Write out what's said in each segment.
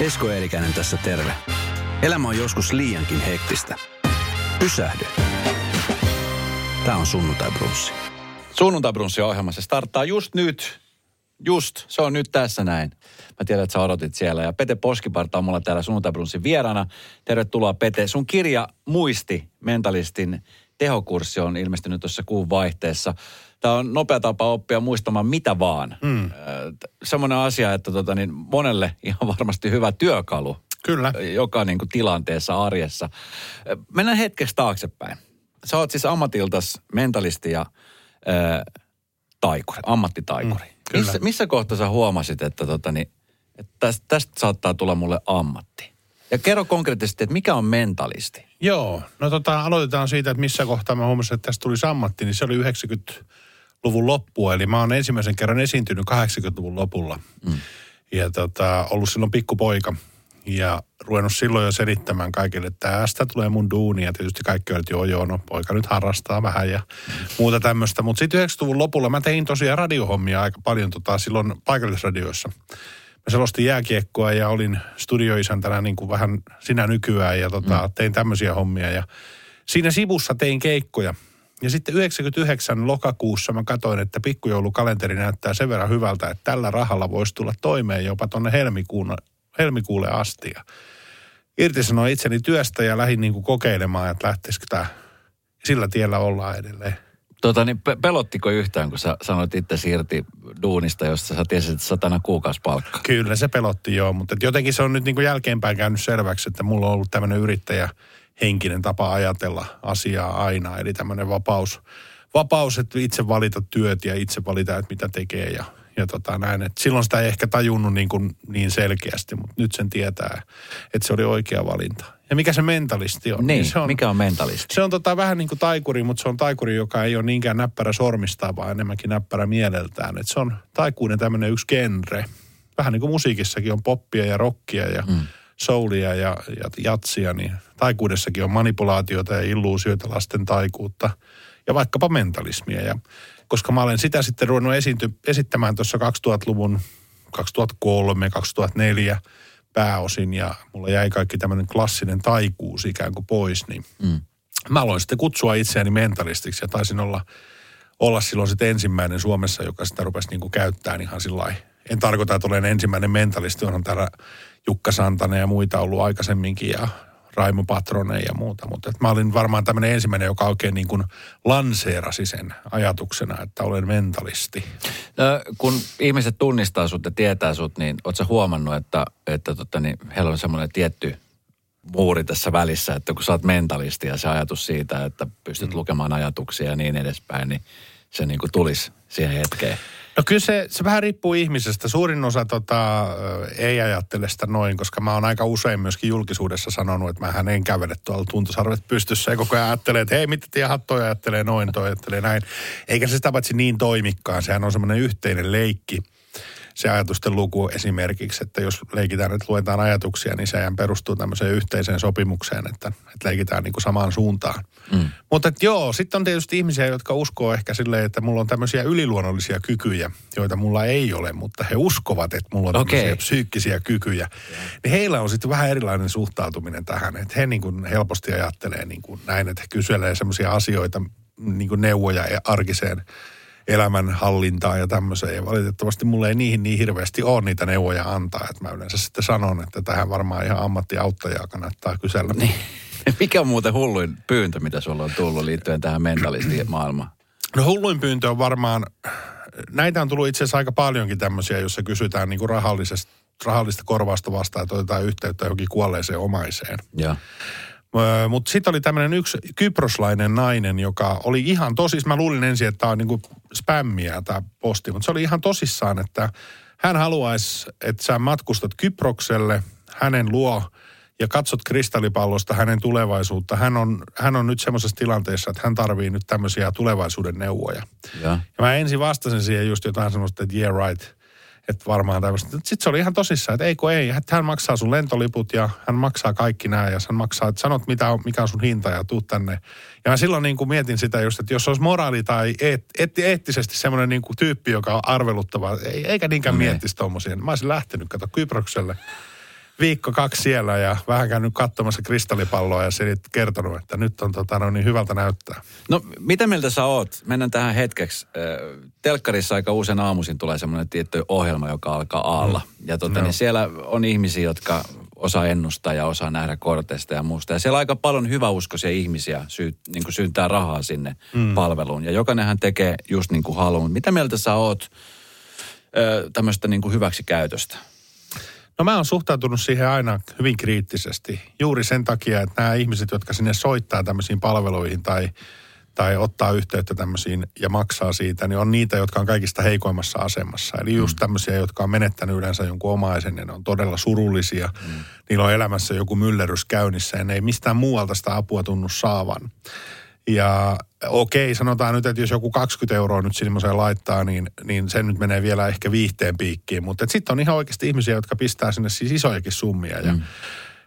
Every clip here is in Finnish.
Esko Eerikäinen tässä terve. Elämä on joskus liiankin hektistä. Pysähdy. Tämä on Sunnuntai Brunssi. Sunnuntai Brunssi ohjelma, se starttaa just nyt. Just, se on nyt tässä näin. Mä tiedän, että sä odotit siellä. Ja Pete Poskiparta on mulla täällä Sunnuntai Brunssin vieraana. Tervetuloa Pete. Sun kirja Muisti, mentalistin tehokurssi on ilmestynyt tuossa kuun vaihteessa. Tämä on nopea tapa oppia muistamaan mitä vaan. Mm. Semmoinen asia, että tota, niin monelle ihan varmasti hyvä työkalu. Kyllä. Joka niin kuin tilanteessa arjessa. Mennään hetkeksi taaksepäin. Sä oot siis ammatiltas mentalisti ja ää, taikuri, ammattitaikuri. Mm, kyllä. missä, missä kohtaa sä huomasit, että, tota, niin, että tästä, tästä saattaa tulla mulle ammatti? Ja kerro konkreettisesti, että mikä on mentalisti? Joo, no tota, aloitetaan siitä, että missä kohtaa mä huomasin, että tästä tuli ammatti, niin se oli 90-luvun loppua. Eli mä oon ensimmäisen kerran esiintynyt 80-luvun lopulla. Mm. Ja tota, ollut silloin pikkupoika. Ja ruvennut silloin jo selittämään kaikille, että tästä tulee mun duuni. Ja tietysti kaikki olivat, joo joo, no poika nyt harrastaa vähän ja muuta tämmöistä. Mutta sitten 90-luvun lopulla mä tein tosiaan radiohommia aika paljon tota, silloin paikallisradioissa. Mä selostin jääkiekkoa ja olin studioisäntänä niin kuin vähän sinä nykyään ja tota, mm. tein tämmöisiä hommia. Ja siinä sivussa tein keikkoja. Ja sitten 99 lokakuussa mä katsoin, että pikkujoulukalenteri näyttää sen verran hyvältä, että tällä rahalla voisi tulla toimeen jopa tuonne helmikuun, helmikuulle asti. Ja irtisanoin itseni työstä ja lähdin niin kuin kokeilemaan, että lähtisikö tämä sillä tiellä ollaan edelleen. Tota, niin pe- pelottiko yhtään, kun sä sanoit itse irti duunista, josta sä tiesit, että satana kuukausipalkka? Kyllä se pelotti joo, mutta jotenkin se on nyt niin kuin jälkeenpäin käynyt selväksi, että mulla on ollut tämmöinen yrittäjä henkinen tapa ajatella asiaa aina. Eli tämmöinen vapaus, vapaus, että itse valita työt ja itse valita, että mitä tekee ja, ja tota näin. Et silloin sitä ei ehkä tajunnut niin, kuin niin selkeästi, mutta nyt sen tietää, että se oli oikea valinta. Ja mikä se mentalisti on? Niin, niin se on, mikä on mentalisti? Se on tota vähän niin kuin taikuri, mutta se on taikuri, joka ei ole niinkään näppärä sormistaan, vaan enemmänkin näppärä mieleltään. Et se on taikuinen tämmöinen yksi genre. Vähän niin kuin musiikissakin on poppia ja rockia ja mm. Soulia ja, ja jatsia, niin taikuudessakin on manipulaatiota ja illuusioita, lasten taikuutta ja vaikkapa mentalismia. Ja koska mä olen sitä sitten ruvennut esiinty, esittämään tuossa 2000-luvun 2003, 2004 pääosin ja mulla jäi kaikki tämmöinen klassinen taikuus ikään kuin pois, niin mm. mä aloin sitten kutsua itseäni mentalistiksi ja taisin olla, olla silloin sitten ensimmäinen Suomessa, joka sitä rupesi niin kuin käyttämään ihan sillä En tarkoita, että olen ensimmäinen mentalisti, onhan täällä Jukka Santanen ja muita ollut aikaisemminkin ja Raimo Patrone ja muuta, mutta mä olin varmaan tämmöinen ensimmäinen, joka oikein niin kuin lanseerasi sen ajatuksena, että olen mentalisti. No, kun ihmiset tunnistaa sut ja tietää sut, niin ootko huomannut, että, että tota, niin heillä on semmoinen tietty muuri tässä välissä, että kun sä oot mentalisti ja se ajatus siitä, että pystyt mm. lukemaan ajatuksia ja niin edespäin, niin se niin kuin tulisi siihen hetkeen. No kyllä se, se vähän riippuu ihmisestä. Suurin osa tota, ei ajattele sitä noin, koska mä oon aika usein myöskin julkisuudessa sanonut, että mä en kävele tuolla tuntosarvet pystyssä ja koko ajan ajattelee, että hei, mitä tiedä, toi ajattelee noin, toi ajattelee näin. Eikä se sitä paitsi niin toimikkaan. Sehän on semmoinen yhteinen leikki se ajatusten luku esimerkiksi, että jos leikitään, että luetaan ajatuksia, niin sehän perustuu tämmöiseen yhteiseen sopimukseen, että, että leikitään niin kuin samaan suuntaan. Mm. Mutta että joo, sitten on tietysti ihmisiä, jotka uskoo ehkä silleen, että mulla on tämmöisiä yliluonnollisia kykyjä, joita mulla ei ole, mutta he uskovat, että mulla on okay. tämmöisiä psyykkisiä kykyjä. Yeah. Niin heillä on sitten vähän erilainen suhtautuminen tähän, että he niin kuin helposti ajattelee niin kuin näin, että he kyselee semmoisia asioita, niin kuin neuvoja arkiseen elämänhallintaa ja tämmöiseen. Ja valitettavasti mulle ei niihin niin hirveästi ole niitä neuvoja antaa. Että mä yleensä sitten sanon, että tähän varmaan ihan ammattiauttajaa kannattaa kysellä. Niin. Mikä on muuten hulluin pyyntö, mitä sulla on tullut liittyen tähän mentalistiin maailmaan? No hulluin pyyntö on varmaan, näitä on tullut itse asiassa aika paljonkin tämmöisiä, joissa kysytään niin kuin rahallisesta, rahallista korvausta vastaan, että otetaan yhteyttä johonkin kuolleeseen omaiseen. Ja. Mutta sitten oli tämmöinen yksi kyproslainen nainen, joka oli ihan tosis, mä luulin ensin, että tämä on niinku spämmiä tämä posti, mutta se oli ihan tosissaan, että hän haluaisi, että sä matkustat Kyprokselle hänen luo ja katsot kristallipallosta hänen tulevaisuutta. Hän on, hän on nyt semmoisessa tilanteessa, että hän tarvii nyt tämmöisiä tulevaisuuden neuvoja. Ja. ja mä ensin vastasin siihen just jotain semmoista, että yeah right – että varmaan tämmöistä. Sitten se oli ihan tosissaan, että ei kun ei, että hän maksaa sun lentoliput ja hän maksaa kaikki nämä ja hän maksaa, että sanot mitä on, mikä on sun hinta ja tuu tänne. Ja mä silloin niin kuin mietin sitä just, että jos olisi moraali tai eet, eet, eettisesti semmoinen niin kuin tyyppi, joka on arveluttava, eikä niinkään niin. miettisi tommosia, niin mä olisin lähtenyt, kato Kyprokselle viikko kaksi siellä ja vähän käynyt katsomassa kristallipalloa ja se kertonut, että nyt on tota, no niin hyvältä näyttää. No mitä mieltä sä oot? Mennään tähän hetkeksi. Telkkarissa aika usein aamuisin tulee semmoinen tietty ohjelma, joka alkaa aalla. Mm. Ja tota, no. niin siellä on ihmisiä, jotka osaa ennustaa ja osaa nähdä korteista ja muusta. Ja siellä on aika paljon hyväuskoisia ihmisiä syy, niin kuin syyntää rahaa sinne mm. palveluun. Ja jokainenhan tekee just niin kuin haluaa. Mitä mieltä sä oot tämmöistä niin kuin hyväksikäytöstä? No mä oon suhtautunut siihen aina hyvin kriittisesti. Juuri sen takia, että nämä ihmiset, jotka sinne soittaa tämmöisiin palveluihin tai, tai ottaa yhteyttä tämmöisiin ja maksaa siitä, niin on niitä, jotka on kaikista heikoimmassa asemassa. Eli just mm. tämmöisiä, jotka on menettänyt yleensä jonkun omaisen ja ne on todella surullisia. Mm. Niillä on elämässä joku myllerys käynnissä ja ne ei mistään muualta sitä apua tunnu saavan. Ja okei, sanotaan nyt, että jos joku 20 euroa nyt semmoiseen laittaa, niin, niin se nyt menee vielä ehkä viihteen piikkiin. Mutta sitten on ihan oikeasti ihmisiä, jotka pistää sinne siis isojakin summia. Ja mm.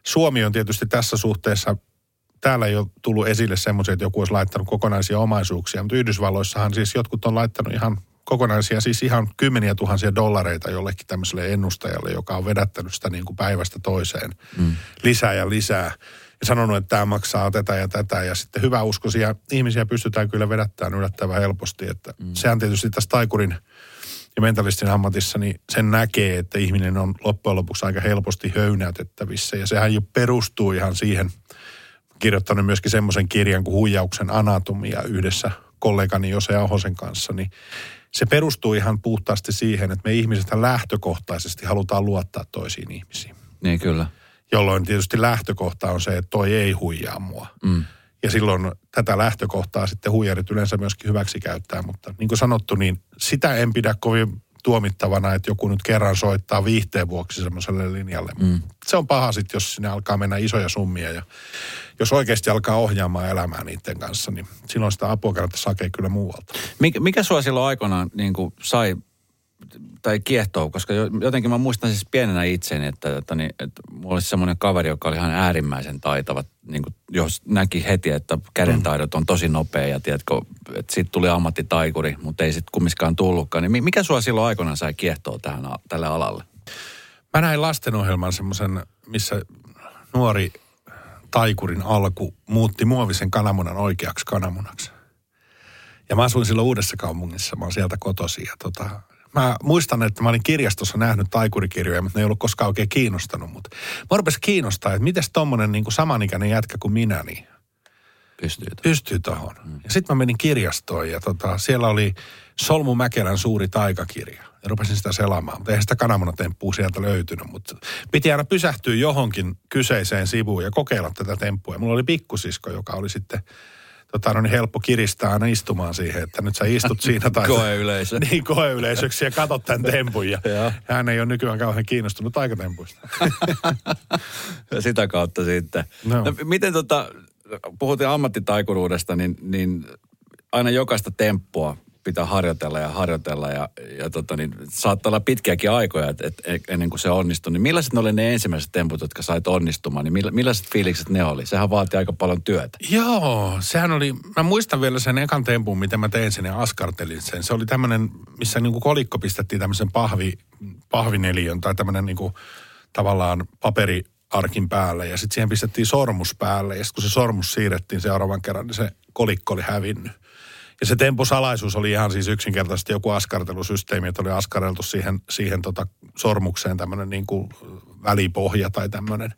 Suomi on tietysti tässä suhteessa, täällä ei ole tullut esille semmoisia, että joku olisi laittanut kokonaisia omaisuuksia, mutta Yhdysvalloissahan siis jotkut on laittanut ihan kokonaisia, siis ihan kymmeniä tuhansia dollareita jollekin tämmöiselle ennustajalle, joka on vedättänyt sitä niin kuin päivästä toiseen mm. lisää ja lisää sanonut, että tämä maksaa tätä ja tätä. Ja sitten hyväuskoisia ihmisiä pystytään kyllä vedättämään yllättävän helposti. Että mm. Sehän tietysti tässä taikurin ja mentalistin ammatissa, niin sen näkee, että ihminen on loppujen lopuksi aika helposti höynäytettävissä. Ja sehän jo perustuu ihan siihen, kirjoittanut myöskin semmoisen kirjan kuin Huijauksen anatomia yhdessä kollegani Jose Ahosen kanssa, niin se perustuu ihan puhtaasti siihen, että me ihmiset lähtökohtaisesti halutaan luottaa toisiin ihmisiin. Niin kyllä jolloin tietysti lähtökohta on se, että toi ei huijaa mua. Mm. Ja silloin tätä lähtökohtaa sitten huijarit yleensä myöskin hyväksi käyttää, mutta niin kuin sanottu, niin sitä en pidä kovin tuomittavana, että joku nyt kerran soittaa viihteen vuoksi semmoiselle linjalle. Mm. Se on paha sitten, jos sinne alkaa mennä isoja summia ja jos oikeasti alkaa ohjaamaan elämää niiden kanssa, niin silloin sitä apua kannattaa sakea kyllä muualta. Mikä, mikä sua silloin aikoinaan niin sai tai kiehtoo, koska jotenkin mä muistan siis pienenä itseäni, että, että, niin, että mulla olisi semmoinen kaveri, joka oli ihan äärimmäisen taitava, niin kuin, jos näki heti, että kädentaidot on tosi nopea ja tiedätkö, että siitä tuli ammattitaikuri, mutta ei sitten kummiskaan tullutkaan. Niin mikä sua silloin aikoinaan sai kiehtoa tähän, tälle alalle? Mä näin lastenohjelman semmoisen, missä nuori taikurin alku muutti muovisen kananmunan oikeaksi kananmunaksi. Ja mä asuin silloin Uudessa kaupungissa, mä oon sieltä kotosi ja tota, mä muistan, että mä olin kirjastossa nähnyt taikurikirjoja, mutta ne ei ollut koskaan oikein kiinnostanut. Mutta mä rupesin kiinnostaa, että miten tommonen niin kuin samanikäinen jätkä kuin minä, niin pystyy tuohon. Pystyy tohon. Mm. Ja sitten mä menin kirjastoon ja tota, siellä oli Solmu Mäkelän suuri taikakirja. Ja rupesin sitä selaamaan, mutta eihän sitä kananmunatemppua sieltä löytynyt. Mutta piti aina pysähtyä johonkin kyseiseen sivuun ja kokeilla tätä temppua. Ja mulla oli pikkusisko, joka oli sitten tota, no niin helppo kiristää aina istumaan siihen, että nyt sä istut siinä. Tai koeyleisö. Niin, koeyleisöksi ja katot tämän tempun. Ja hän ei ole nykyään kauhean kiinnostunut aikatempuista. ja sitä kautta sitten. No. No, miten tota, puhutin ammattitaikuruudesta, niin, niin aina jokaista temppua pitää harjoitella ja harjoitella ja, ja tota, niin, saattaa olla pitkiäkin aikoja et, et, ennen kuin se onnistui. Niin millaiset ne oli ne ensimmäiset temput, jotka sait onnistumaan? Niin millaiset fiilikset ne oli? Sehän vaati aika paljon työtä. Joo, sehän oli, mä muistan vielä sen ekan tempun, miten mä tein sen ja askartelin sen. Se oli tämmöinen, missä niin kuin kolikko pistettiin tämmöisen pahvi, pahvineliön tai tämmöinen niin kuin, tavallaan paperi arkin päälle ja sitten siihen pistettiin sormus päälle ja sitten kun se sormus siirrettiin seuraavan kerran, niin se kolikko oli hävinnyt. Ja se tempusalaisuus oli ihan siis yksinkertaisesti joku askartelusysteemi, että oli askareltu siihen, siihen tota sormukseen tämmöinen niin kuin välipohja tai tämmöinen.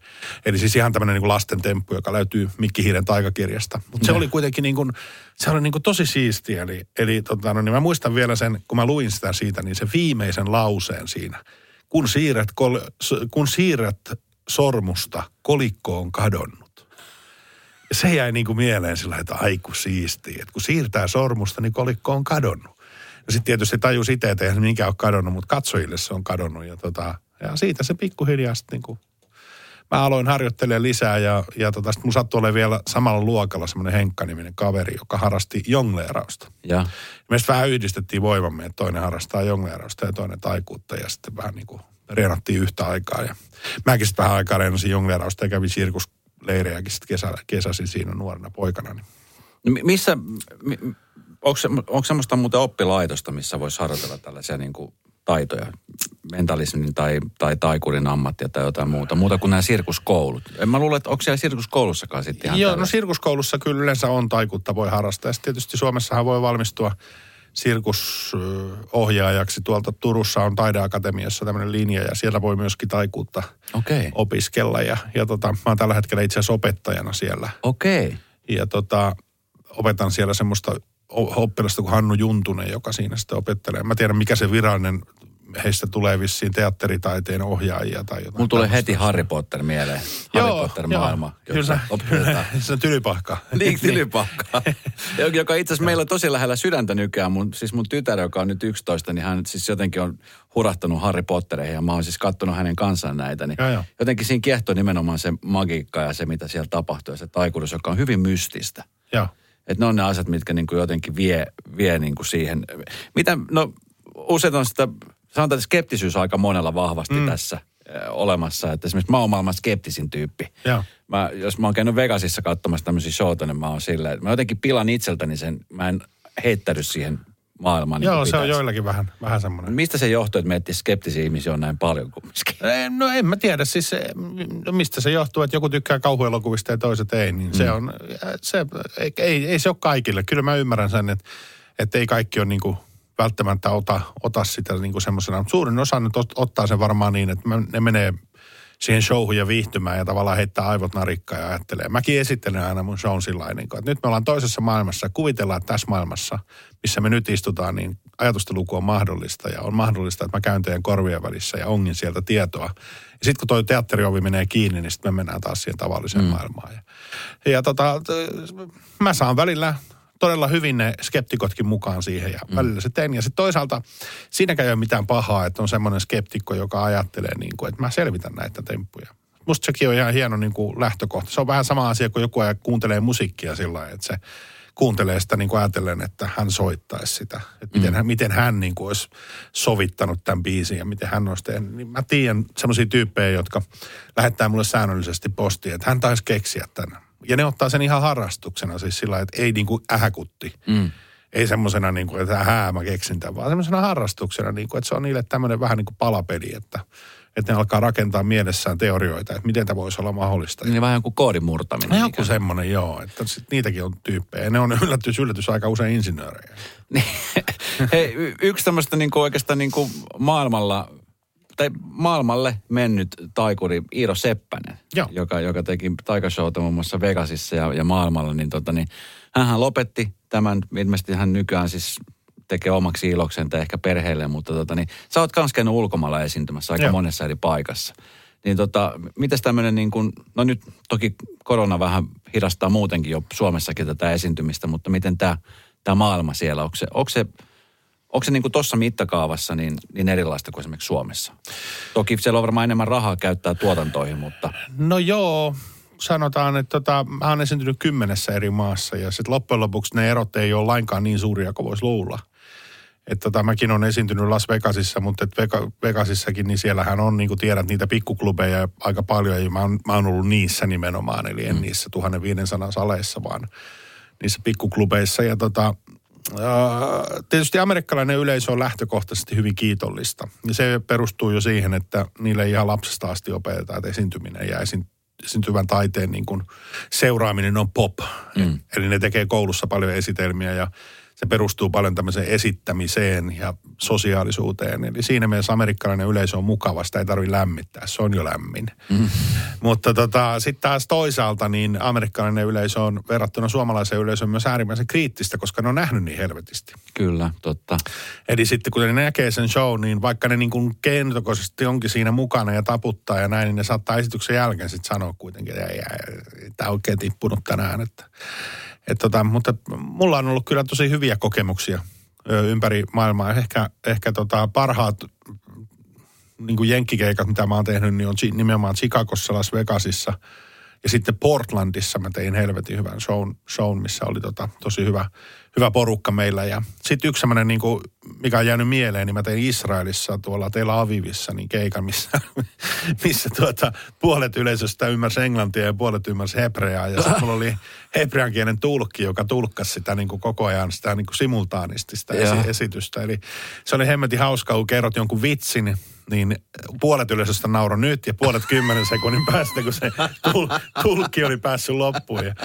Eli siis ihan tämmöinen niin kuin lasten temppu, joka löytyy Mikki Hiiren taikakirjasta. Mutta se oli kuitenkin niin kuin, se oli niin kuin tosi siistiä. Eli, eli tota, no, niin mä muistan vielä sen, kun mä luin sitä siitä, niin se viimeisen lauseen siinä. Kun siirret, kol, kun siirret sormusta, kolikko on kadonnut se jäi niin kuin mieleen sillä että aiku siistiä. Että kun siirtää sormusta, niin kolikko on kadonnut. Ja sitten tietysti taju itse, että eihän minkään ole kadonnut, mutta katsojille se on kadonnut. Ja, tota, ja siitä se pikkuhiljaa sitten niin kuin, mä aloin harjoittelemaan lisää ja, ja tota, sitten mun sattui olemaan vielä samalla luokalla semmoinen Henkka-niminen kaveri, joka harrasti jongleerausta. Ja. Me vähän yhdistettiin voimamme, että toinen harrastaa jongleerausta ja toinen taikuutta ja sitten vähän niin kuin reenattiin yhtä aikaa. Ja mäkin sitten vähän aikaa reenasin jongleerausta ja kävin sirkus leirejäkin sitten kesä, kesäsin siinä nuorena poikana. Niin. No missä, onko, onko semmoista muuten oppilaitosta, missä voisi harjoitella tällaisia niin kuin taitoja, mentalismin tai, tai taikurin ammattia tai jotain muuta, muuta kuin nämä sirkuskoulut. En mä luule, että onko siellä sirkuskoulussakaan sitten ihan Joo, no tällaista? sirkuskoulussa kyllä yleensä on taikuutta voi harrastaa. Ja tietysti Suomessahan voi valmistua sirkusohjaajaksi. Tuolta Turussa on taideakatemiassa tämmöinen linja ja siellä voi myöskin taikuutta Okei, opiskella. Ja, ja tota, mä oon tällä hetkellä itse asiassa opettajana siellä. okei. Ja tota, opetan siellä semmoista oppilasta kuin Hannu Juntunen, joka siinä sitten opettelee. Mä tiedän, mikä se virallinen heistä tulee vissiin teatteritaiteen ohjaajia tai jotain. Mulla tulee heti Harry Potter mieleen. Harry Potter maailma. Kyllä, jossa opetetaan. kyllä, se on tylypahka. Niin, tilipakka. joka itse asiassa meillä on tosi lähellä sydäntä nykyään. Mun, siis mun tytär, joka on nyt 11, niin hän siis jotenkin on hurahtanut Harry Pottereihin ja mä oon siis kattonut hänen kanssaan näitä. Niin Joo, joo. jotenkin siinä kiehtoo nimenomaan se magiikka ja se, mitä siellä tapahtuu ja se taikuudus, joka on hyvin mystistä. Joo. Että ne on ne asiat, mitkä niin kuin jotenkin vie, vie niin kuin siihen. Mitä, no usein on sitä, sanotaan, että skeptisyys on aika monella vahvasti mm. tässä olemassa. Että esimerkiksi mä oon maailman skeptisin tyyppi. Joo. Mä, jos mä oon käynyt Vegasissa katsomassa tämmöisiä showta, niin mä oon silleen, että mä jotenkin pilan itseltäni sen, mä en heittäydy siihen maailmaan. niin Joo, se on pitäisi. joillakin vähän, vähän semmoinen. Mistä se johtuu, että meitä skeptisiä ihmisiä on näin paljon kumminkin? No en mä tiedä, siis se, no mistä se johtuu, että joku tykkää kauhuelokuvista ja toiset ei, niin se on, se, ei, ei, ei se ole kaikille. Kyllä mä ymmärrän sen, että, että ei kaikki ole niin kuin välttämättä ota, ota sitä niin kuin semmoisena. Suurin osa nyt ot, ottaa sen varmaan niin, että ne menee siihen showhun ja viihtymään ja tavallaan heittää aivot narikkaan ja ajattelee. Mäkin esittelen aina mun shown sillä niin että nyt me ollaan toisessa maailmassa. Kuvitellaan, että tässä maailmassa, missä me nyt istutaan, niin ajatusteluku on mahdollista ja on mahdollista, että mä käyn teidän korvien välissä ja ongin sieltä tietoa. Ja sitten kun toi teatteriovi menee kiinni, niin sitten me mennään taas siihen tavalliseen mm. maailmaan. Ja, ja tota, mä saan välillä todella hyvin ne skeptikotkin mukaan siihen ja mm. välillä se teen. Ja sitten toisaalta siinäkään ei ole mitään pahaa, että on semmoinen skeptikko, joka ajattelee niin kuin, että mä selvitän näitä temppuja. Musta sekin on ihan hieno niin kuin lähtökohta. Se on vähän sama asia kuin joku kuuntelee musiikkia sillä lailla, että se kuuntelee sitä niin kuin ajatellen, että hän soittaisi sitä. Että miten, hän, miten hän niin kuin olisi sovittanut tämän biisin ja miten hän olisi tehnyt. Niin mä tiedän semmoisia tyyppejä, jotka lähettää mulle säännöllisesti postia, että hän taisi keksiä tämän. Ja ne ottaa sen ihan harrastuksena siis sillä että ei niin kuin ähäkutti. Mm. Ei semmoisena niin kuin, että hää mä keksin tämän, vaan semmoisena harrastuksena, niin kuin, että se on niille tämmöinen vähän niin kuin palapeli, että, että ne alkaa rakentaa mielessään teorioita, että miten tämä voisi olla mahdollista. Niin vähän kuin koodin murtaminen. No joku semmoinen, joo. Että sit niitäkin on tyyppejä. Ne on yllätys, yllätys aika usein insinöörejä. Niin. Hei, yksi tämmöistä niin kuin oikeastaan niin kuin maailmalla, tai maailmalle mennyt taikuri Iiro Seppänen, Joo. joka, joka teki taikashowta muun muassa Vegasissa ja, ja maailmalla, niin, tota, niin hänhän lopetti tämän, ilmeisesti hän nykyään siis tekee omaksi ilokseen tai ehkä perheelle, mutta tota, niin, sä oot kans käynyt ulkomailla esiintymässä aika Joo. monessa eri paikassa. Niin tota, mitäs tämmöinen niin kuin, no nyt toki korona vähän hidastaa muutenkin jo Suomessakin tätä esiintymistä, mutta miten tämä tämä maailma siellä, onko se, onko se, onko se niin kuin tuossa mittakaavassa niin, niin erilaista kuin esimerkiksi Suomessa? Toki siellä on varmaan enemmän rahaa käyttää tuotantoihin, mutta No joo, sanotaan, että tota, mä oon esiintynyt kymmenessä eri maassa ja sitten loppujen lopuksi ne erot ei ole lainkaan niin suuria kuin voisi luulla. Että tota, mäkin on esiintynyt Las Vegasissa, mutta et Vega, Vegasissakin, niin siellähän on, niin kuin tiedät, niitä pikkuklubeja aika paljon. Ja mä oon, mä oon ollut niissä nimenomaan, eli en mm. niissä 1500 saleissa, vaan niissä pikkuklubeissa. Ja tota, tietysti amerikkalainen yleisö on lähtökohtaisesti hyvin kiitollista. Ja se perustuu jo siihen, että niille ihan lapsesta asti opetetaan, että esiintyminen ja esiin, esiintyvän taiteen niin kuin seuraaminen on pop. Mm. Eli ne tekee koulussa paljon esitelmiä ja se perustuu paljon tämmöiseen esittämiseen ja sosiaalisuuteen. Eli siinä mielessä amerikkalainen yleisö on mukava, sitä ei tarvitse lämmittää, se on jo lämmin. Mm. Mutta tota, sitten taas toisaalta niin amerikkalainen yleisö on verrattuna suomalaiseen yleisöön myös äärimmäisen kriittistä, koska ne on nähnyt niin helvetisti. kyllä, totta. Eli sitten kun ne näkee sen show, niin vaikka ne niin kuin onkin siinä mukana ja taputtaa ja näin, niin ne saattaa esityksen jälkeen sitten sanoa kuitenkin, että tämä oikein tippunut tänään. Että, et tota, mutta mulla on ollut kyllä tosi hyviä kokemuksia ympäri maailmaa. Ehkä, ehkä tota parhaat niin kuin jenkkikeikat, mitä mä oon tehnyt, niin on nimenomaan Chicagossa, Las Vegasissa. Ja sitten Portlandissa mä tein helvetin hyvän shown, shown missä oli tota, tosi hyvä, hyvä porukka meillä. Ja sitten yksi semmoinen, niin kuin, mikä on jäänyt mieleen, niin mä tein Israelissa tuolla Tel Avivissa niin keikan, missä, missä tuota, puolet yleisöstä ymmärsi englantia ja puolet ymmärsi hebreaa. Ja sitten mulla oli hebrean kielen tulkki, joka tulkkasi sitä niin kuin koko ajan sitä niin kuin simultaanisti sitä esi- esitystä. Eli se oli hemmetin hauska, kun kerrot jonkun vitsin, niin puolet yleisöstä nauroi nyt ja puolet kymmenen sekunnin päästä, kun se tul, tulkki oli päässyt loppuun. Ja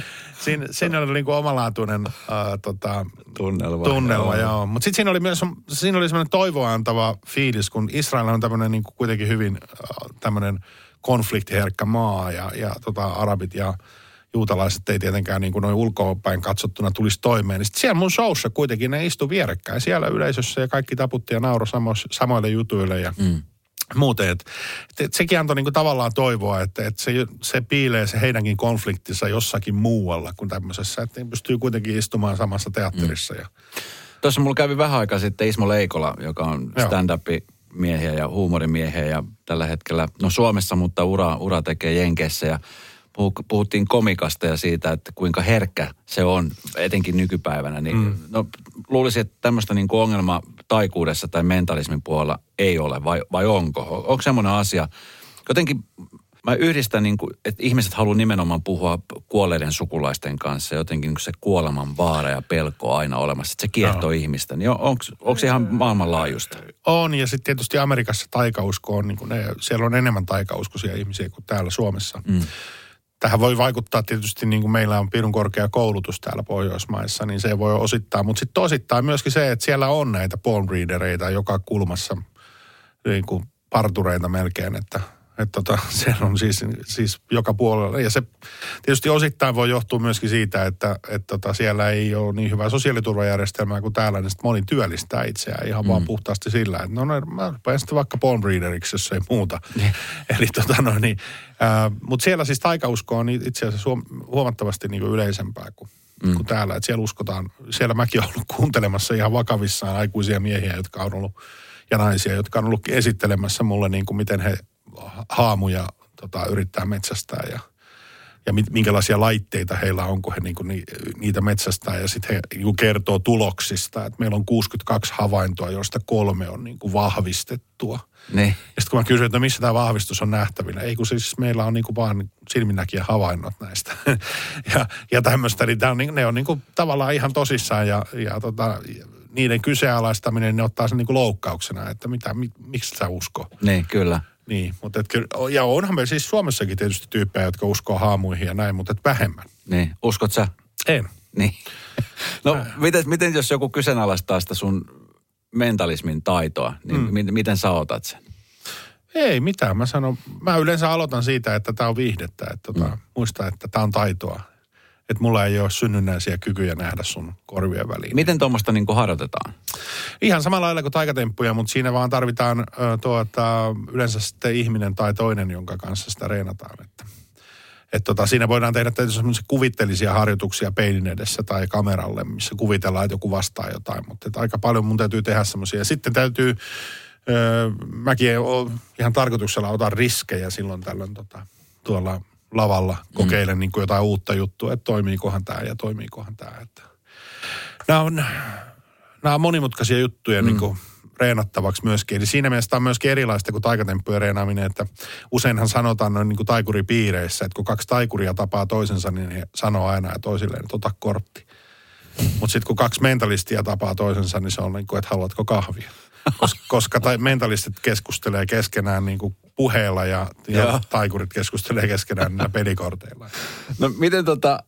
siinä, siinä oli niin kuin omalaatuinen äh, tota, Tunnelma. tunnelma joo. joo. Mutta sitten siinä oli myös siinä oli semmoinen toivoa antava fiilis, kun Israel on tämmöinen niin kuitenkin hyvin äh, tämmöinen konfliktiherkkä maa ja, ja tota, arabit ja juutalaiset ei tietenkään niin kuin noin ulkopäin katsottuna tulisi toimeen. Niin siellä mun showssa kuitenkin ne istu vierekkäin siellä yleisössä ja kaikki taputti ja nauro samo, samoille jutuille ja mm. Muuten. Et, et, et sekin antoi niinku tavallaan toivoa, että et se, se piilee se heidänkin konfliktinsa jossakin muualla kuin tämmöisessä. Että ne pystyy kuitenkin istumaan samassa teatterissa. Mm. Ja, Tuossa mulla kävi vähän aikaa sitten Ismo Leikola, joka on Joo. stand-up miehiä ja huumorimiehiä ja tällä hetkellä, no Suomessa, mutta ura, ura tekee Jenkeissä ja puhu- puhuttiin komikasta ja siitä, että kuinka herkkä se on, etenkin nykypäivänä. Niin, mm. no, luulisin, että tämmöistä niin kuin ongelma taikuudessa tai mentalismin puolella ei ole, vai, vai onko? On- Onko semmoinen asia, jotenkin mä yhdistän, niin kuin, että ihmiset haluaa nimenomaan puhua kuolleiden sukulaisten kanssa. Jotenkin niin se kuoleman vaara ja pelko on aina olemassa. Että se kiehtoo ihmistä. Niin onko, onko se ihan maailmanlaajuista? On, ja sitten tietysti Amerikassa taikausko on, niin kuin ne, siellä on enemmän taikauskoisia ihmisiä kuin täällä Suomessa. Mm. Tähän voi vaikuttaa tietysti, niin kuin meillä on pirun korkea koulutus täällä Pohjoismaissa, niin se voi osittaa. Mutta sitten osittain myöskin se, että siellä on näitä palm joka kulmassa, niin kuin partureita melkein, että että tota, siellä on siis, siis joka puolella. Ja se tietysti osittain voi johtua myöskin siitä, että, että tota, siellä ei ole niin hyvää sosiaaliturvajärjestelmää kuin täällä, niin sitten moni työllistää itseään ihan mm. vaan puhtaasti sillä, että no, no mä rupean sitten vaikka palm readeriksi, jos ei muuta. Eli tota no niin, mutta siellä siis taikausko on itse asiassa huom- huomattavasti niin kuin yleisempää kuin, mm. kuin täällä. Että siellä uskotaan, siellä mäkin olen ollut kuuntelemassa ihan vakavissaan aikuisia miehiä, jotka on ollut, ja naisia, jotka on ollut esittelemässä mulle niin kuin miten he haamuja tota, yrittää metsästää ja, ja mit, minkälaisia laitteita heillä on, kun he niinku ni, niitä metsästää. Ja sitten he niinku kertoo tuloksista, että meillä on 62 havaintoa, joista kolme on niinku vahvistettua. Niin. Ja sitten kun mä kysyin, että no missä tämä vahvistus on nähtävillä, ei kun siis meillä on niinku vaan silminnäkijä havainnot näistä. ja, ja tämmöistä, niin tää on, niinku- ne on niinku tavallaan ihan tosissaan ja, ja tota, niiden kyseenalaistaminen, ne ottaa sen niinku loukkauksena, että mitä, mi, miksi sä usko. Niin, kyllä. Niin, mutta et, kyllä- ja onhan meillä siis Suomessakin tietysti tyyppejä, jotka uskoo haamuihin ja näin, mutta et vähemmän. Niin. Uskot sä? En. Niin. No, miten, miten jos joku kyseenalaistaa sitä sun mentalismin taitoa, niin mm. miten, miten sä otat sen? Ei mitään, mä sanon, mä yleensä aloitan siitä, että tämä on viihdettä, että tota, mm. muista, että tämä on taitoa. Että mulla ei ole synnynnäisiä kykyjä nähdä sun korvien väliin. Miten tuommoista niin harjoitetaan? Ihan samalla lailla kuin taikatemppuja, mutta siinä vaan tarvitaan ö, tuota, yleensä sitten ihminen tai toinen, jonka kanssa sitä reenataan. Että, et tota, siinä voidaan tehdä tietysti semmoisia kuvitteellisia harjoituksia peilin edessä tai kameralle, missä kuvitellaan, että joku vastaa jotain. Mutta aika paljon mun täytyy tehdä semmoisia. Sitten täytyy, ö, mäkin ihan tarkoituksella otan riskejä silloin tällöin tota, tuolla lavalla. Kokeilen mm. niin kuin jotain uutta juttua, että toimiikohan tämä ja toimiikohan tämä. Että. Nämä on, nämä on monimutkaisia juttuja mm. niin kuin reenattavaksi myöskin. Eli siinä mielessä tämä on myöskin erilaista kuin taikatemppujen reenaaminen, että useinhan sanotaan noin niin kuin taikuripiireissä, että kun kaksi taikuria tapaa toisensa, niin he sanoo aina toisilleen, että ota kortti. Mutta sitten kun kaksi mentalistia tapaa toisensa, niin se on niin kuin, että haluatko kahvia. Koska, koska tai mentalistit keskustelee keskenään niin kuin puheella ja, ja taikurit keskustelee keskenään näillä pelikorteilla. No miten tota,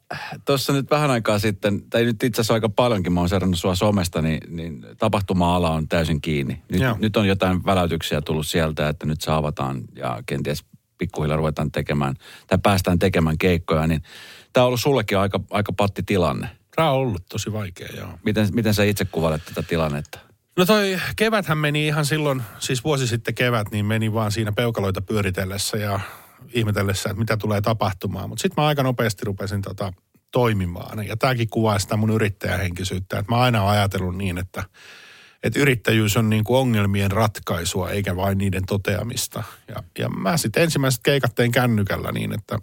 tuossa nyt vähän aikaa sitten, tai nyt itse asiassa aika paljonkin, mä oon seurannut sua somesta, niin, niin tapahtuma-ala on täysin kiinni. Nyt, Joo. nyt on jotain väläytyksiä tullut sieltä, että nyt se avataan ja kenties pikkuhiljaa ruvetaan tekemään, tai päästään tekemään keikkoja, niin tämä on ollut sullekin aika, aika patti tilanne. Tämä on ollut tosi vaikea, joo. Miten, miten sä itse kuvailet tätä tilannetta? No toi keväthän meni ihan silloin, siis vuosi sitten kevät, niin meni vaan siinä peukaloita pyöritellessä ja ihmetellessä, että mitä tulee tapahtumaan. Mutta sitten mä aika nopeasti rupesin tota toimimaan. Ja tämäkin kuvaa sitä mun yrittäjähenkisyyttä, että mä aina oon ajatellut niin, että, että yrittäjyys on niin kuin ongelmien ratkaisua eikä vain niiden toteamista. Ja, ja mä sitten ensimmäiset keikat tein kännykällä niin, että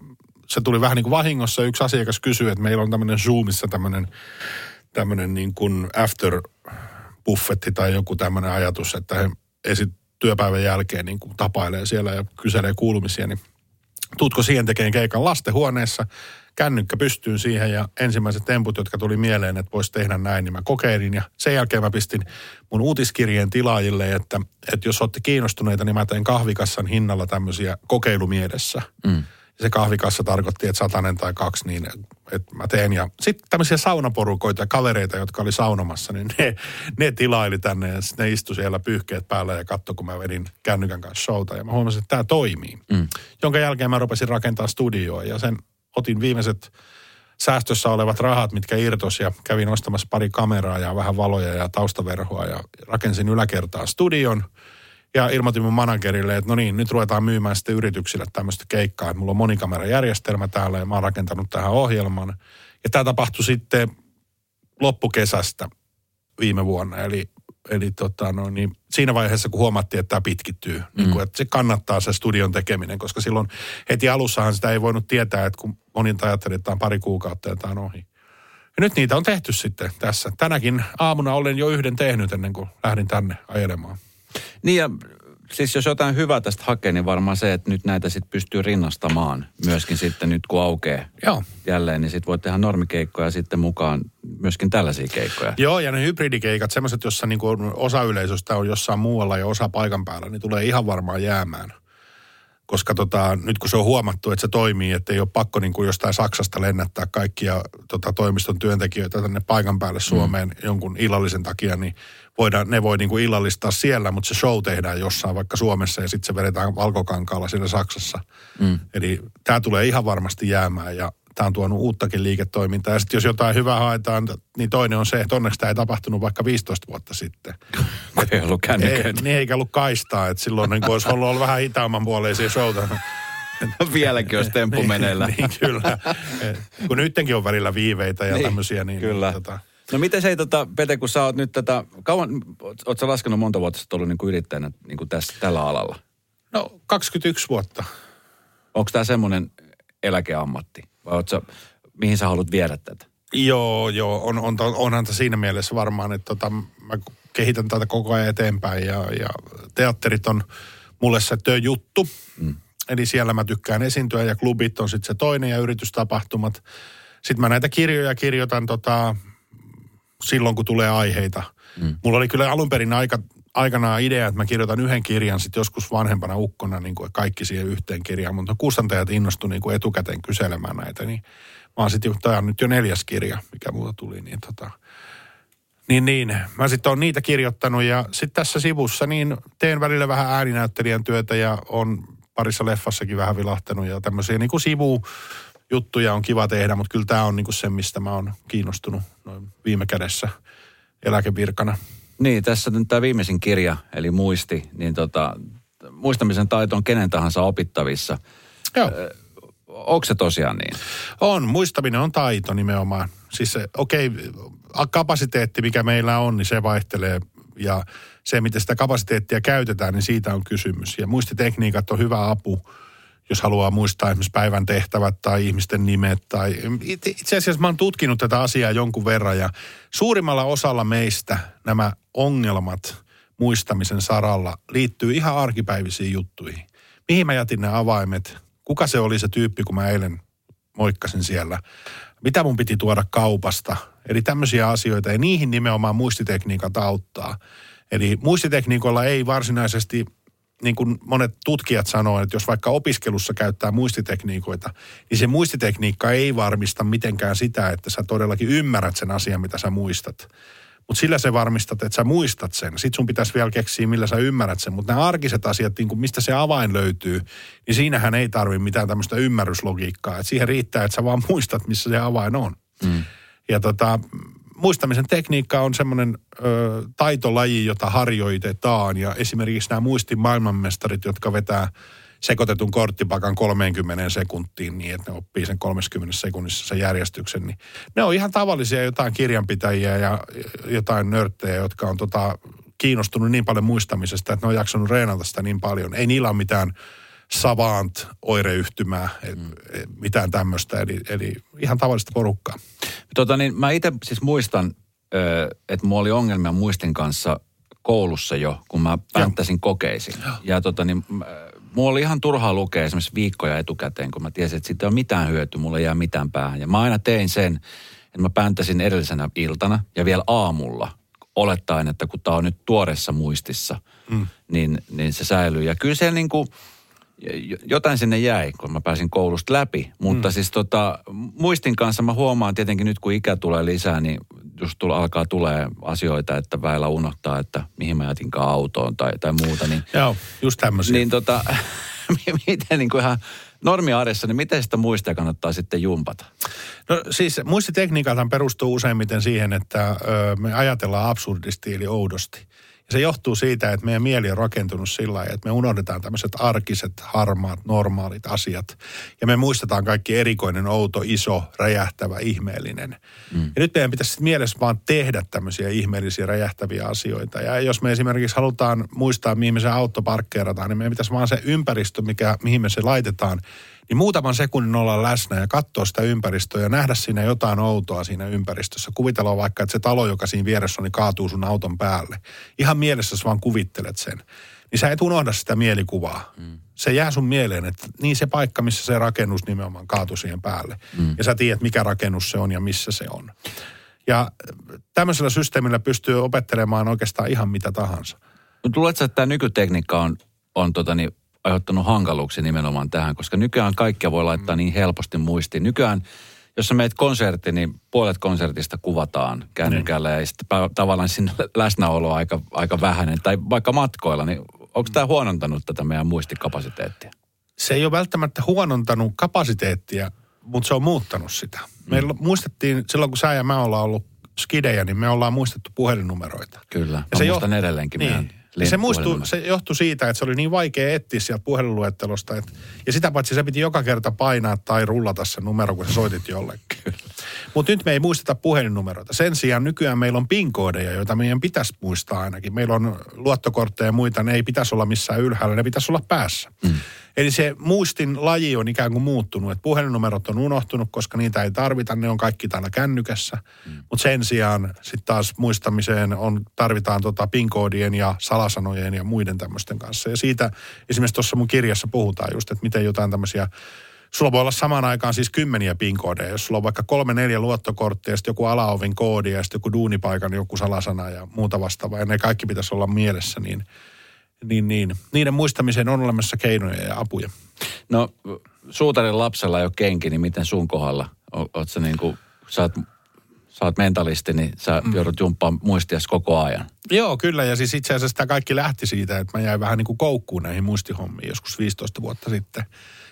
se tuli vähän niin kuin vahingossa. Yksi asiakas kysyi, että meillä on tämmöinen Zoomissa tämmöinen tämmöinen niin kuin after buffetti tai joku tämmöinen ajatus, että he esit työpäivän jälkeen niin kuin tapailee siellä ja kyselee kuulumisia, niin tutko siihen tekemään keikan lastenhuoneessa, kännykkä pystyyn siihen ja ensimmäiset temput, jotka tuli mieleen, että voisi tehdä näin, niin mä kokeilin ja sen jälkeen mä pistin mun uutiskirjeen tilaajille, että, että jos olette kiinnostuneita, niin mä teen kahvikassan hinnalla tämmöisiä kokeilumielessä. Mm se kahvikassa tarkoitti, että satanen tai kaksi, niin että mä teen. Ja sitten tämmöisiä saunaporukoita ja kavereita, jotka oli saunomassa, niin ne, ne tilaili tänne ja ne istu siellä pyyhkeet päällä ja katso, kun mä vedin kännykän kanssa showta. Ja mä huomasin, että tämä toimii. Mm. Jonka jälkeen mä rupesin rakentaa studioa ja sen otin viimeiset säästössä olevat rahat, mitkä irtos ja kävin ostamassa pari kameraa ja vähän valoja ja taustaverhoa ja rakensin yläkertaa studion – ja ilmoitin mun managerille, että no niin, nyt ruvetaan myymään sitten yrityksille tämmöistä keikkaa. Että mulla on monikamerajärjestelmä täällä ja mä oon rakentanut tähän ohjelman. Ja tämä tapahtui sitten loppukesästä viime vuonna. Eli, eli tota, no niin, siinä vaiheessa, kun huomattiin, että tämä pitkittyy, mm. niin kuin, että se kannattaa se studion tekeminen, koska silloin heti alussahan sitä ei voinut tietää, että kun monin ajatteli, että tämä on pari kuukautta ja tämä on ohi. Ja nyt niitä on tehty sitten tässä. Tänäkin aamuna olen jo yhden tehnyt ennen kuin lähdin tänne ajelemaan. Niin ja siis jos jotain hyvää tästä hakee, niin varmaan se, että nyt näitä sitten pystyy rinnastamaan myöskin sitten nyt kun aukeaa Joo. jälleen, niin sitten voit tehdä normikeikkoja sitten mukaan myöskin tällaisia keikkoja. Joo, ja ne hybridikeikat, semmoiset, jossa niinku osa yleisöstä on jossain muualla ja osa paikan päällä, niin tulee ihan varmaan jäämään koska tota, nyt kun se on huomattu, että se toimii, että ei ole pakko niin kuin jostain Saksasta lennättää kaikkia tota, toimiston työntekijöitä tänne paikan päälle Suomeen mm. jonkun illallisen takia, niin voidaan, ne voi niin kuin illallistaa siellä, mutta se show tehdään jossain vaikka Suomessa ja sitten se vedetään valkokankaalla siellä Saksassa. Mm. Eli tämä tulee ihan varmasti jäämään ja tämä on tuonut uuttakin liiketoimintaa. Ja sitten jos jotain hyvää haetaan, niin toinen on se, että onneksi tämä ei tapahtunut vaikka 15 vuotta sitten. ei ollut Ei, niin eikä ollut kaistaa, että silloin niin olisi ollut, ollut vähän hitaamman puoleisia showta. No vieläkin olisi temppu meneillä. niin, niin, kyllä. Kun nyttenkin on välillä viiveitä ja niin, tämmöisiä. Niin, kyllä. Tota... No miten se, tota, Pete, kun sä oot nyt tätä, kauan, oot sä laskenut monta vuotta sitten ollut niin kuin yrittäjänä niin kuin tässä, tällä alalla? No 21 vuotta. Onko tämä semmoinen eläkeammatti? Vai sä, mihin sä haluat viedä tätä? Joo, joo. On, on, onhan tämä siinä mielessä varmaan, että tota, mä kehitän tätä koko ajan eteenpäin ja, ja teatterit on mulle se työjuttu. Mm. Eli siellä mä tykkään esiintyä ja klubit on sitten se toinen ja yritystapahtumat. Sitten mä näitä kirjoja kirjoitan tota, silloin, kun tulee aiheita. Mm. Mulla oli kyllä alun perin aika, aikanaan idea, että mä kirjoitan yhden kirjan sitten joskus vanhempana ukkona niin kuin kaikki siihen yhteen kirjaan, mutta kustantajat innostu niin kuin etukäteen kyselemään näitä, niin mä oon sitten, tämä on nyt jo neljäs kirja, mikä muuta tuli, niin tota, niin, niin. Mä sitten oon niitä kirjoittanut ja sitten tässä sivussa niin teen välillä vähän ääninäyttelijän työtä ja on parissa leffassakin vähän vilahtanut ja tämmöisiä niin kuin sivu juttuja on kiva tehdä, mutta kyllä tämä on niin kuin se, mistä mä oon kiinnostunut noin viime kädessä eläkevirkana. Niin, tässä nyt tämä viimeisin kirja, eli muisti, niin tota, muistamisen taito on kenen tahansa opittavissa. Joo. Onko se tosiaan niin? On, muistaminen on taito nimenomaan. Siis okei, okay, kapasiteetti mikä meillä on, niin se vaihtelee ja se, miten sitä kapasiteettia käytetään, niin siitä on kysymys. Ja muistitekniikat on hyvä apu jos haluaa muistaa esimerkiksi päivän tehtävät tai ihmisten nimet. Tai... Itse asiassa mä oon tutkinut tätä asiaa jonkun verran ja suurimmalla osalla meistä nämä ongelmat muistamisen saralla liittyy ihan arkipäivisiin juttuihin. Mihin mä jätin ne avaimet? Kuka se oli se tyyppi, kun mä eilen moikkasin siellä? Mitä mun piti tuoda kaupasta? Eli tämmöisiä asioita ja niihin nimenomaan muistitekniikat auttaa. Eli muistitekniikolla ei varsinaisesti niin kuin monet tutkijat sanoo, että jos vaikka opiskelussa käyttää muistitekniikoita, niin se muistitekniikka ei varmista mitenkään sitä, että sä todellakin ymmärrät sen asian, mitä sä muistat. Mutta sillä se varmistat, että sä muistat sen. Sitten sun pitäisi vielä keksiä, millä sä ymmärrät sen. Mutta nämä arkiset asiat, niin kuin mistä se avain löytyy, niin siinähän ei tarvi mitään tämmöistä ymmärryslogiikkaa. Et siihen riittää, että sä vaan muistat, missä se avain on. Mm. Ja tota, muistamisen tekniikka on semmoinen ö, taitolaji, jota harjoitetaan. Ja esimerkiksi nämä muistin maailmanmestarit, jotka vetää sekoitetun korttipakan 30 sekuntiin niin, että ne oppii sen 30 sekunnissa sen järjestyksen, niin ne on ihan tavallisia jotain kirjanpitäjiä ja jotain nörttejä, jotka on tota, kiinnostunut niin paljon muistamisesta, että ne on jaksanut reenata sitä niin paljon. Ei niillä ole mitään savant oireyhtymää, mm. mitään tämmöistä, eli, eli ihan tavallista porukkaa. Tota niin, mä itse siis muistan että mulla oli ongelmia muistin kanssa koulussa jo, kun mä pänttäsin kokeisiin. Ja tota niin, mulla oli ihan turhaa lukea esimerkiksi viikkoja etukäteen, kun mä tiesin, että siitä ei ole mitään hyötyä, mulla ei jää mitään päähän. Ja mä aina tein sen, että mä pänttäsin edellisenä iltana ja vielä aamulla, olettaen, että kun tää on nyt tuoreessa muistissa, mm. niin, niin se säilyy. Ja kyllä se niin kuin, jotain sinne jäi, kun mä pääsin koulusta läpi. Mutta mm. siis tota, muistin kanssa mä huomaan tietenkin nyt, kun ikä tulee lisää, niin just tulla, alkaa tulee asioita, että väillä unohtaa, että mihin mä jätinkaan autoon tai, tai muuta. Niin, Joo, just tämmöisiä. niin tota, miten niin kuin ihan normiarjessa, niin miten sitä muistia kannattaa sitten jumpata? No siis muistitekniikaltaan perustuu useimmiten siihen, että ö, me ajatellaan absurdisti eli oudosti. Se johtuu siitä, että meidän mieli on rakentunut sillä lailla, että me unohdetaan tämmöiset arkiset, harmaat, normaalit asiat. Ja me muistetaan kaikki erikoinen, outo, iso, räjähtävä, ihmeellinen. Mm. Ja nyt meidän pitäisi mielessä vaan tehdä tämmöisiä ihmeellisiä, räjähtäviä asioita. Ja jos me esimerkiksi halutaan muistaa, mihin me se auto parkkeerataan, niin meidän pitäisi vaan se ympäristö, mikä, mihin me se laitetaan, niin muutaman sekunnin olla läsnä ja katsoa sitä ympäristöä ja nähdä siinä jotain outoa siinä ympäristössä. Kuvitella vaikka, että se talo, joka siinä vieressä on, niin kaatuu sun auton päälle. Ihan mielessä vaan kuvittelet sen. Niin sä et unohda sitä mielikuvaa. Mm. Se jää sun mieleen, että niin se paikka, missä se rakennus nimenomaan kaatui siihen päälle. Mm. Ja sä tiedät, mikä rakennus se on ja missä se on. Ja tämmöisellä systeemillä pystyy opettelemaan oikeastaan ihan mitä tahansa. Mutta luuletko, että tämä nykytekniikka on, on tota niin, aiheuttanut hankaluuksia nimenomaan tähän, koska nykyään kaikkia voi laittaa niin helposti muistiin. Nykyään, jos sä meet konserttiin, niin puolet konsertista kuvataan kännykällä ja sitten tavallaan sinne läsnäolo aika, aika vähäinen. Tai vaikka matkoilla, niin onko tämä huonontanut tätä meidän muistikapasiteettia? se ei ole välttämättä huonontanut kapasiteettia, mutta se on muuttanut sitä. Meillä muistettiin, silloin kun sä ja mä ollaan ollut skidejä, niin me ollaan muistettu puhelinnumeroita. Kyllä, Ja mä se muistan jo- edelleenkin niin. meidän se, puhelinnumerot. se johtui siitä, että se oli niin vaikea etsiä sieltä puhelinluettelosta. Et, ja sitä paitsi se piti joka kerta painaa tai rullata se numero, kun sä soitit jollekin. Mutta nyt me ei muisteta puhelinnumeroita. Sen sijaan nykyään meillä on PIN-koodeja, joita meidän pitäisi muistaa ainakin. Meillä on luottokortteja ja muita, ne ei pitäisi olla missään ylhäällä, ne pitäisi olla päässä. Mm. Eli se muistin laji on ikään kuin muuttunut, että puhelinnumerot on unohtunut, koska niitä ei tarvita, ne on kaikki täällä kännykässä. Mm. Mutta sen sijaan sitten taas muistamiseen on, tarvitaan tota PIN-koodien ja salasanojen ja muiden tämmöisten kanssa. Ja siitä esimerkiksi tuossa mun kirjassa puhutaan just, että miten jotain tämmöisiä Sulla voi olla samaan aikaan siis kymmeniä PIN-koodeja. Jos sulla on vaikka kolme, neljä luottokorttia, sitten joku alaovin koodi ja sitten joku duunipaikan joku salasana ja muuta vastaavaa. Ja ne kaikki pitäisi olla mielessä, niin, niin, niin. niiden muistamiseen on olemassa keinoja ja apuja. No, suutarin lapsella ei ole kenki, niin miten sun kohdalla? O- Oot sä niin kuin, sä oot, sä oot mentalisti, niin sä mm. joudut jumppaan muistias koko ajan. Joo, kyllä. Ja siis itse asiassa tämä kaikki lähti siitä, että mä jäin vähän niin kuin koukkuun näihin muistihommiin joskus 15 vuotta sitten.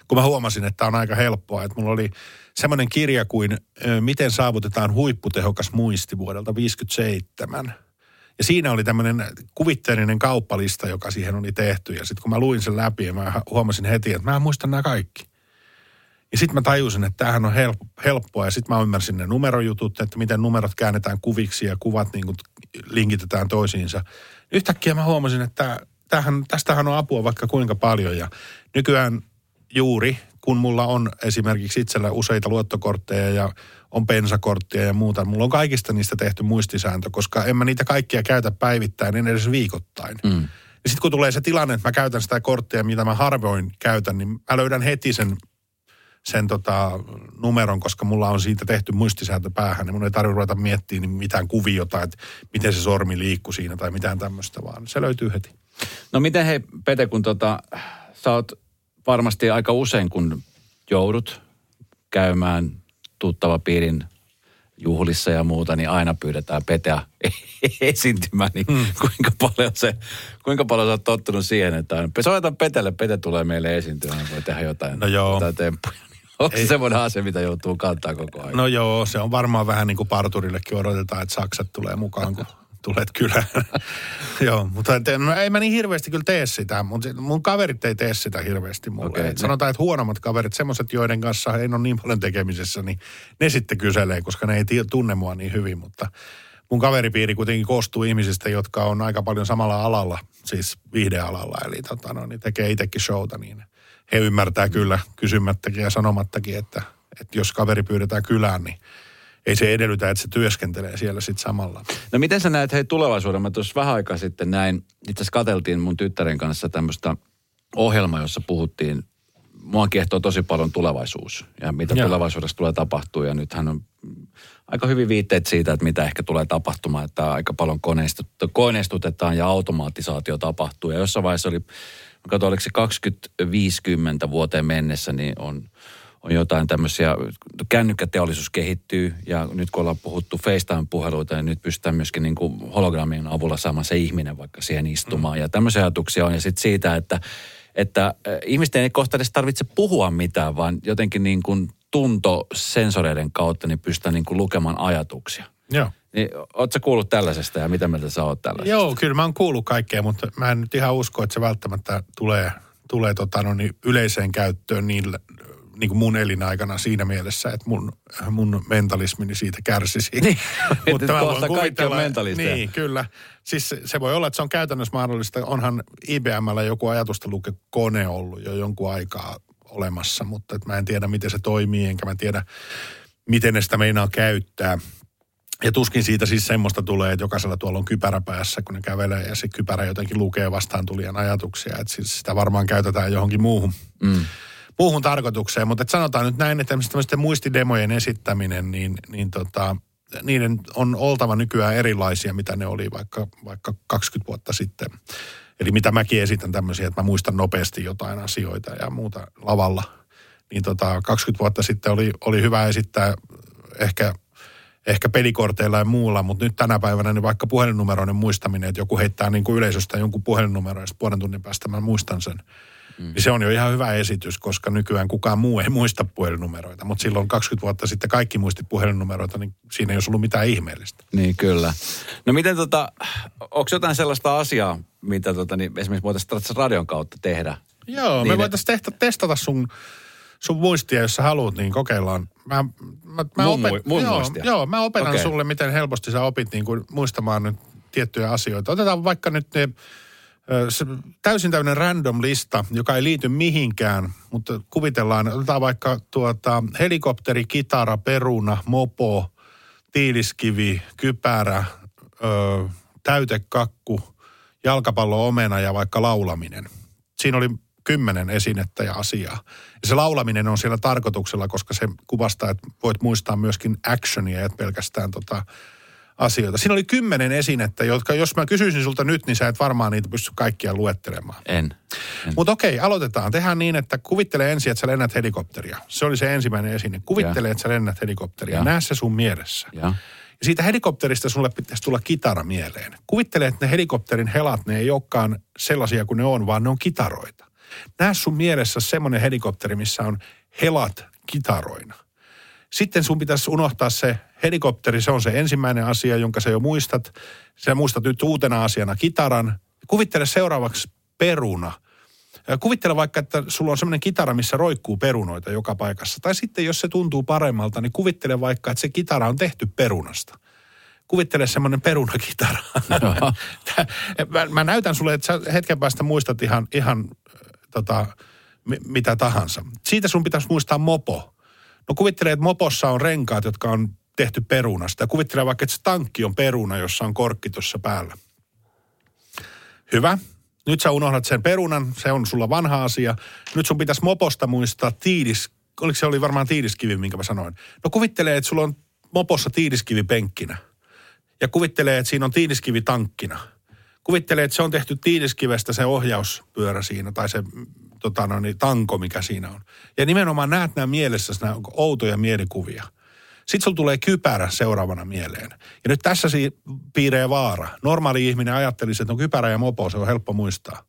Kun mä huomasin, että on aika helppoa. Että mulla oli semmoinen kirja kuin Miten saavutetaan huipputehokas muisti vuodelta 57. Ja siinä oli tämmöinen kuvitteellinen kauppalista, joka siihen oli tehty. Ja sitten kun mä luin sen läpi, mä huomasin heti, että mä muistan nämä kaikki. Ja sitten mä tajusin, että tämähän on help, helppoa. Ja sitten mä ymmärsin ne numerojutut, että miten numerot käännetään kuviksi ja kuvat niin kuin linkitetään toisiinsa. Yhtäkkiä mä huomasin, että tämähän, tästähän on apua vaikka kuinka paljon. Ja nykyään juuri, kun mulla on esimerkiksi itsellä useita luottokortteja ja on pensakorttia ja muuta, mulla on kaikista niistä tehty muistisääntö, koska en mä niitä kaikkia käytä päivittäin, en edes viikoittain. Mm. Ja sitten kun tulee se tilanne, että mä käytän sitä korttia, mitä mä harvoin käytän, niin mä löydän heti sen sen tota, numeron, koska mulla on siitä tehty muistisääntö päähän, niin mun ei tarvitse ruveta miettimään niin mitään kuviota, että miten se sormi liikkuu siinä tai mitään tämmöistä, vaan se löytyy heti. No miten hei Pete, kun tota, sä oot varmasti aika usein, kun joudut käymään tuttava piirin juhlissa ja muuta, niin aina pyydetään Peteä esiintymään, niin mm. kuinka paljon se, kuinka paljon sä oot tottunut siihen, että aina, soitan Petelle, Pete tulee meille esiintymään, voi tehdä jotain, No joo. jotain temppuja. Onko se semmoinen asia, mitä joutuu kantaa koko ajan? No joo, se on varmaan vähän niin kuin parturillekin odotetaan, että Saksat tulee mukaan, kun tulet kylään. joo, mutta te, no, ei mä niin hirveästi kyllä tee sitä, mutta mun kaverit ei tee sitä hirveästi mulle. Okay, ne- sanotaan, että huonommat kaverit, semmoiset, joiden kanssa ei ole niin paljon tekemisessä, niin ne sitten kyselee, koska ne ei tunne mua niin hyvin, mutta mun kaveripiiri kuitenkin koostuu ihmisistä, jotka on aika paljon samalla alalla, siis viihdealalla, eli tota, no, niin tekee itsekin showta, niin he ymmärtää kyllä kysymättäkin ja sanomattakin, että, että jos kaveri pyydetään kylään, niin ei se edellytä, että se työskentelee siellä sitten samalla. No miten sä näet hei tulevaisuuden? Mä tuossa vähän aikaa sitten näin, itse asiassa katseltiin mun tyttären kanssa tämmöistä ohjelmaa, jossa puhuttiin, mua kiehtoo tosi paljon tulevaisuus ja mitä Joo. tulevaisuudessa tulee tapahtua ja nythän on aika hyvin viitteet siitä, että mitä ehkä tulee tapahtumaan, että aika paljon koneistut- koneistutetaan ja automatisaatio tapahtuu ja jossain vaiheessa oli, mä katsoin, oliko se 2050 vuoteen mennessä, niin on, on jotain tämmöisiä, kännykkäteollisuus kehittyy ja nyt kun ollaan puhuttu FaceTime-puheluita, niin nyt pystytään myöskin niin kuin hologrammien avulla saamaan se ihminen vaikka siihen istumaan. Ja tämmöisiä ajatuksia on ja sitten siitä, että, että äh, ihmisten ei kohta edes tarvitse puhua mitään, vaan jotenkin niin kuin tuntosensoreiden kautta niin pystytään niin kuin lukemaan ajatuksia. Joo. Niin, ootko kuullut tällaisesta ja mitä mieltä sä oot tällaisesta? Joo, kyllä mä oon kuullut kaikkea, mutta mä en nyt ihan usko, että se välttämättä tulee, tulee tota, no niin, yleiseen käyttöön niin, niin kuin mun elinaikana siinä mielessä, että mun, mun mentalismini siitä kärsisi. Niin, että mä voin kuvitella-. Niin, kyllä. Siis se, se voi olla, että se on käytännössä mahdollista. Onhan IBMllä joku ajatustolukekone ollut jo jonkun aikaa olemassa, mutta et mä en tiedä, miten se toimii, enkä mä tiedä, miten ne sitä meinaa käyttää. Ja tuskin siitä siis semmoista tulee, että jokaisella tuolla on kypärä päässä, kun ne kävelee ja se kypärä jotenkin lukee vastaan tulijan ajatuksia. Että siis sitä varmaan käytetään johonkin muuhun, Mm. Muuhun tarkoitukseen. Mutta sanotaan nyt näin, että tämmöisten- muistidemojen esittäminen, niin, niin tota, niiden on oltava nykyään erilaisia, mitä ne oli vaikka, vaikka 20 vuotta sitten. Eli mitä mäkin esitän tämmöisiä, että mä muistan nopeasti jotain asioita ja muuta lavalla. Niin tota, 20 vuotta sitten oli, oli hyvä esittää ehkä ehkä pelikorteilla ja muulla, mutta nyt tänä päivänä niin vaikka puhelinnumeroiden muistaminen, että joku heittää niin kuin yleisöstä jonkun puhelinnumero ja puolen tunnin päästä mä muistan sen. Mm. Niin se on jo ihan hyvä esitys, koska nykyään kukaan muu ei muista puhelinnumeroita. Mutta silloin 20 vuotta sitten kaikki muisti puhelinnumeroita, niin siinä ei olisi ollut mitään ihmeellistä. Niin kyllä. No miten tota, onko jotain sellaista asiaa, mitä tota, niin esimerkiksi voitaisiin radion kautta tehdä? Joo, Niin, me voitaisiin tehtä, testata sun, sun muistia, jos sä haluat, niin kokeillaan. Mä, mä, mä Mun mui- mun joo, muistia? Joo, mä opetan okay. sulle, miten helposti sä opit niin kuin muistamaan nyt tiettyjä asioita. Otetaan vaikka nyt ne, se, täysin tämmöinen random lista, joka ei liity mihinkään, mutta kuvitellaan, otetaan vaikka tuota, helikopteri, kitara, peruna, mopo, tiiliskivi, kypärä, ö, täytekakku, jalkapallo, omena ja vaikka laulaminen. Siinä oli kymmenen esinettä ja asiaa. Ja se laulaminen on siellä tarkoituksella, koska se kuvastaa, että voit muistaa myöskin actionia, et pelkästään tota asioita. Siinä oli kymmenen esinettä, jotka jos mä kysyisin sulta nyt, niin sä et varmaan niitä pysty kaikkia luettelemaan. En. Mutta okei, aloitetaan. Tehdään niin, että kuvittele ensin, että sä lennät helikopteria. Se oli se ensimmäinen esine. Kuvittele, Ja. että sä lennät helikopteria. Ja. Näe se sun mielessä. Ja. Ja siitä helikopterista sulle pitäisi tulla kitara mieleen. Kuvittele, että ne helikopterin helat, ne ei olekaan sellaisia kuin ne on, vaan ne on kitaroita. Näe sun mielessä semmoinen helikopteri, missä on helat kitaroina. Sitten sun pitäisi unohtaa se helikopteri, se on se ensimmäinen asia, jonka sä jo muistat. Sä muistat nyt uutena asiana kitaran. Kuvittele seuraavaksi peruna. Kuvittele vaikka, että sulla on semmoinen kitara, missä roikkuu perunoita joka paikassa. Tai sitten, jos se tuntuu paremmalta, niin kuvittele vaikka, että se kitara on tehty perunasta. Kuvittele semmoinen perunakitara. Mä, mä näytän sulle, että sä hetken päästä muistat ihan, ihan tota, mi- mitä tahansa. Siitä sun pitäisi muistaa mopo. No kuvittele, että mopossa on renkaat, jotka on tehty perunasta. Kuvittele vaikka, että se tankki on peruna, jossa on korkki tuossa päällä. Hyvä. Nyt sä unohdat sen perunan, se on sulla vanha asia. Nyt sun pitäisi moposta muistaa tiidis, oliko se oli varmaan tiidiskivi, minkä mä sanoin. No kuvittelee, että sulla on mopossa tiidiskivi penkkinä. Ja kuvittelee, että siinä on tiidiskivi tankkina. Kuvittelee, että se on tehty tiidiskivestä se ohjauspyörä siinä tai se tota, no niin, tanko, mikä siinä on. Ja nimenomaan näet nämä mielessä nämä outoja mielikuvia. Sitten sulla tulee kypärä seuraavana mieleen. Ja nyt tässä si- piiree vaara. Normaali ihminen ajattelisi, että no kypärä ja mopo, se on helppo muistaa.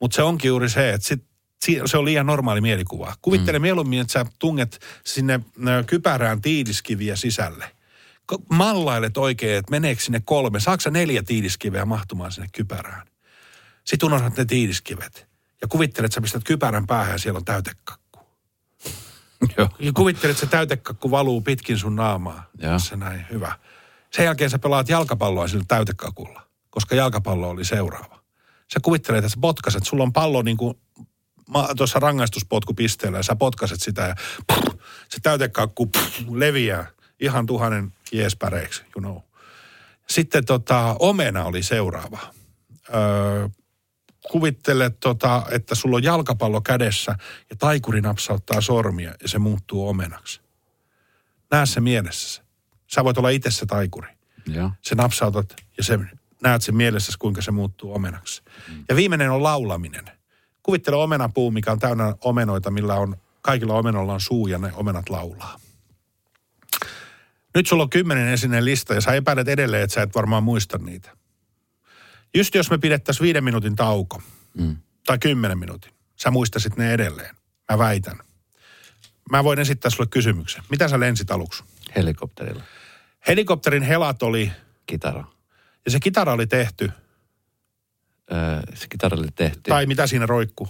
Mutta se onkin juuri se, että sit, si- se on liian normaali mielikuva. Kuvittele mm. mieluummin, että sä tunget sinne kypärään tiiliskiviä sisälle. Mallailet oikein, että meneekö sinne kolme, saako sä neljä tiiliskiveä mahtumaan sinne kypärään. Sitten unohdat ne tiiliskivet. Ja kuvittelet, että sä pistät kypärän päähän ja siellä on täytekakku. Joo. Kuvittelet, että se täytekakku valuu pitkin sun naamaa. Joo. Se näin, hyvä. Sen jälkeen sä pelaat jalkapalloa sillä täytekakulla, koska jalkapallo oli seuraava. Sä kuvittelet, että sä potkaset, sulla on pallo niin kuin tuossa rangaistuspotkupisteellä ja sä potkaset sitä ja pff, se täytekakku pff, leviää Ihan tuhannen jeespäreiksi, you know. Sitten tota, omena oli seuraava. Öö, kuvittele, tota, että sulla on jalkapallo kädessä ja taikuri napsauttaa sormia ja se muuttuu omenaksi. Näe se mielessä. Sä voit olla itse se taikuri. Joo. Se napsautat ja se, näet sen mielessä, kuinka se muuttuu omenaksi. Mm. Ja viimeinen on laulaminen. Kuvittele omenapuu, mikä on täynnä omenoita, millä on, kaikilla omenoilla on suu ja ne omenat laulaa. Nyt sulla on kymmenen esineen lista ja sä epäilet edelleen, että sä et varmaan muista niitä. Just jos me pidettäisiin viiden minuutin tauko, Mm. tai kymmenen minuutin, sä muistasit ne edelleen. Mä väitän. Mä voin esittää sulle kysymyksen. Mitä sä lensit aluksi? Helikopterilla. Helikopterin helat oli, Kitara. ja se kitara oli tehty, Öö, se kitara oli tehty. tai mitä siinä roikkuu.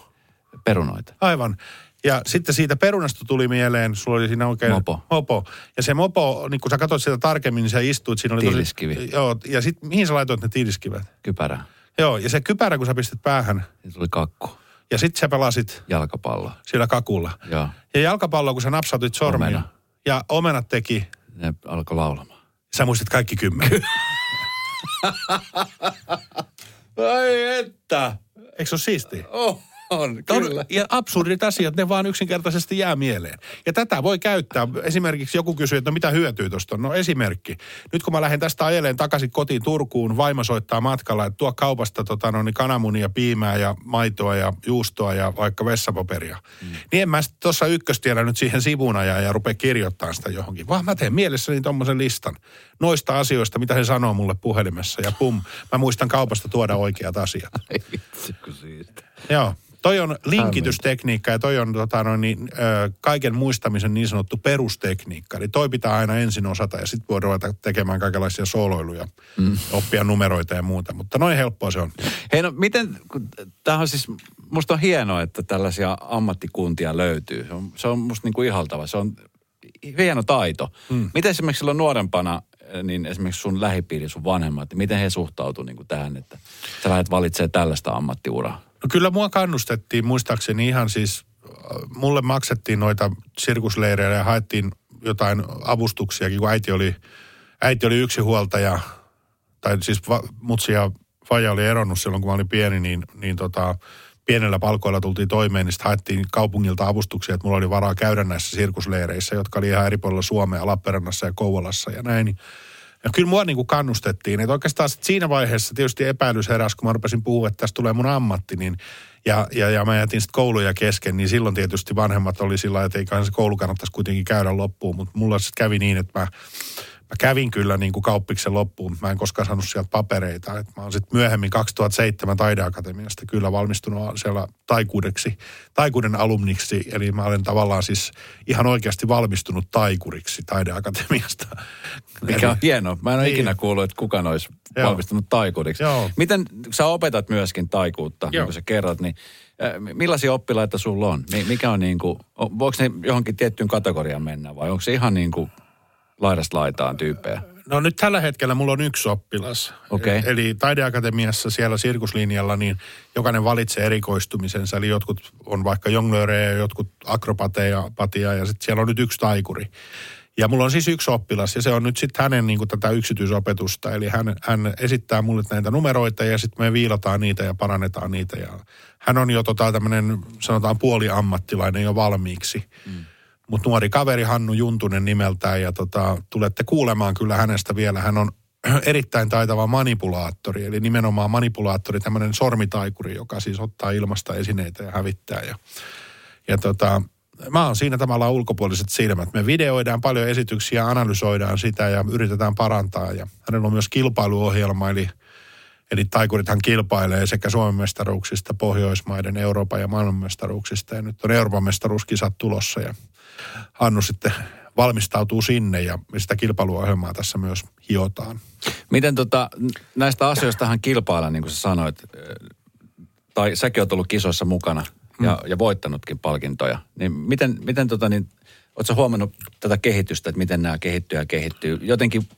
perunoita. Aivan. Ja sitten siitä perunasta tuli mieleen, sulla oli siinä oikein... Mopo. Mopo. Ja se mopo, niin kun sä katsoit sitä tarkemmin, niin sä istuit, siinä oli Tiiliskivi. tosi... Joo, ja sitten mihin sä laitoit ne tiiliskivet? Kypärä. Joo, ja se kypärä, kun sä pistit päähän, Siitä tuli kakku. ja sitten sä pelasit Jalkapallo. sillä kakulla. Joo. Ja jalkapallo, kun sä napsautit sormia, Omena. ja omenat teki, Ne alkoi laulamaan. sä muistit kaikki kymmenen. Ai että. Eikö se ole siistiä? Oh, on, On, ja absurdit asiat, ne vaan yksinkertaisesti jää mieleen. Ja tätä voi käyttää. Esimerkiksi joku kysyy, että no mitä hyötyä tuosta. No esimerkki. Nyt kun mä lähden tästä ajeleen takaisin kotiin Turkuun, vaimo soittaa matkalla, että tuo kaupasta tota, no, niin kananmunia, piimää ja maitoa ja juustoa ja vaikka vessapaperia. Mm. Niin en mä tuossa ykköstiellä nyt siihen sivuun ajaa ja rupea kirjoittamaan sitä johonkin. Vaan mä teen mielessäni tuommoisen listan noista asioista, mitä he sanoo mulle puhelimessa. Ja pum, mä muistan kaupasta tuoda oikeat asiat. Kun siitä. Joo. Toi on linkitystekniikka ja toi on tota, noin, niin, ö, kaiken muistamisen niin sanottu perustekniikka. Eli toi pitää aina ensin osata ja sitten voi ruveta tekemään kaikenlaisia sooloiluja, mm. oppia numeroita ja muuta. Mutta noin helppoa se on. Hei no miten, tämähän siis, musta on hienoa, että tällaisia ammattikuntia löytyy. Se on, se on musta niin kuin ihaltava. Se on hieno taito. Mm. Miten esimerkiksi silloin nuorempana, niin esimerkiksi sun lähipiiri, sun vanhemmat, miten he suhtautuivat niin tähän, että sä lähdet valitsemaan tällaista ammattiuraa? Kyllä mua kannustettiin, muistaakseni ihan siis, mulle maksettiin noita sirkusleirejä ja haettiin jotain avustuksiakin, kun äiti oli, äiti oli yksinhuoltaja, tai siis va, mutsi ja faija oli eronnut silloin, kun mä olin pieni, niin, niin tota, pienellä palkoilla tultiin toimeen, niin haettiin kaupungilta avustuksia, että mulla oli varaa käydä näissä sirkusleireissä, jotka oli ihan eri puolilla Suomea, Lappeenrannassa ja Kouvolassa ja näin. Niin ja kyllä mua niin kuin kannustettiin. Että oikeastaan sit siinä vaiheessa tietysti epäilys heräsi, kun mä rupesin puhua, että tästä tulee mun ammatti, niin ja, ja, ja mä jätin sitten kouluja kesken, niin silloin tietysti vanhemmat oli sillä että eiköhän se koulu kannattaisi kuitenkin käydä loppuun. Mutta mulla sitten kävi niin, että mä, mä kävin kyllä niin kuin kauppiksen loppuun, mutta mä en koskaan saanut sieltä papereita. Et mä oon sitten myöhemmin 2007 taideakatemiasta kyllä valmistunut siellä taikuudeksi, taikuuden alumniksi. Eli mä olen tavallaan siis ihan oikeasti valmistunut taikuriksi taideakatemiasta. Mikä on hienoa. Mä en ole Niin. ikinä kuullut, että kukaan olisi Joo. valmistunut taikuudiksi. Joo. Miten, sä opetat myöskin taikuutta, niin Joo. kuin sä kerrot, niin äh, millaisia oppilaita sulla on? Mi- Mikä on niin kuin, voiko ne johonkin tiettyyn kategoriaan mennä vai onko se ihan niin kuin laidasta laitaan tyyppejä? No nyt tällä hetkellä mulla on yksi oppilas. Okei. E- Eli taideakatemiassa siellä sirkuslinjalla niin jokainen valitsee erikoistumisensa. Eli jotkut on vaikka jonglöörejä, jotkut akrobateja patia ja sitten siellä on nyt yksi taikuri. Ja mulla on siis yksi oppilas ja se on nyt sitten hänen niin kuin tätä yksityisopetusta. Eli hän, hän esittää mulle näitä numeroita ja sitten me viilataan niitä ja parannetaan niitä. Ja hän on jo tota tämmöinen sanotaan puoliammattilainen jo valmiiksi. Mm. Mutta nuori kaveri Hannu Juntunen nimeltään ja tota, tulette kuulemaan kyllä hänestä vielä. Hän on erittäin taitava manipulaattori, eli nimenomaan manipulaattori, tämmöinen sormitaikuri, joka siis ottaa ilmasta esineitä ja hävittää. Ja, ja tota, mä oon siinä tavallaan ulkopuoliset silmät. Me videoidaan paljon esityksiä, analysoidaan sitä ja yritetään parantaa. Ja hänellä on myös kilpailuohjelma, eli Eli taikurithan kilpailee sekä Suomen mestaruuksista, Pohjoismaiden, Euroopan ja maailmanmestaruuksista. Ja nyt on Euroopan mestaruuskisat tulossa ja Hannu sitten valmistautuu sinne ja sitä kilpailuohjelmaa tässä myös hiotaan. Miten tota, näistä asioistahan kilpaillaan, niin kuin sä sanoit, tai säkin oot ollut kisoissa mukana ja, ja voittanutkin palkintoja. Niin miten, miten tota niin, ootko huomannut tätä kehitystä, että miten nämä kehittyy ja kehittyy? Jotenkin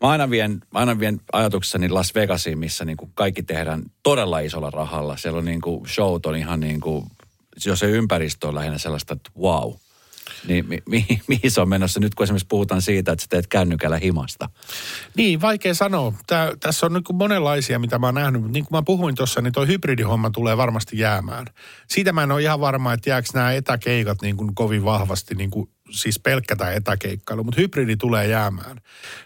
mä aina vien, aina vien ajatuksessani Las Vegasiin, missä niin kuin kaikki tehdään todella isolla rahalla. Siellä on niin kuin, showt on ihan niin kuin, jos se ympäristö on lähinnä sellaista, että wow. Niin mi, mi, mihin se on menossa nyt, kun esimerkiksi puhutaan siitä, että sä teet kännykällä himasta? Niin, vaikea sanoa. Tää, tässä on niin kuin monenlaisia, mitä mä oon nähnyt. Mutta niin kuin mä puhuin tuossa, niin toi hybridihomma tulee varmasti jäämään. Siitä mä en ole ihan varma, että jääkö nämä etäkeikat niin kuin kovin vahvasti, niin kuin, siis pelkkä tai etäkeikkailu, mutta hybridi tulee jäämään.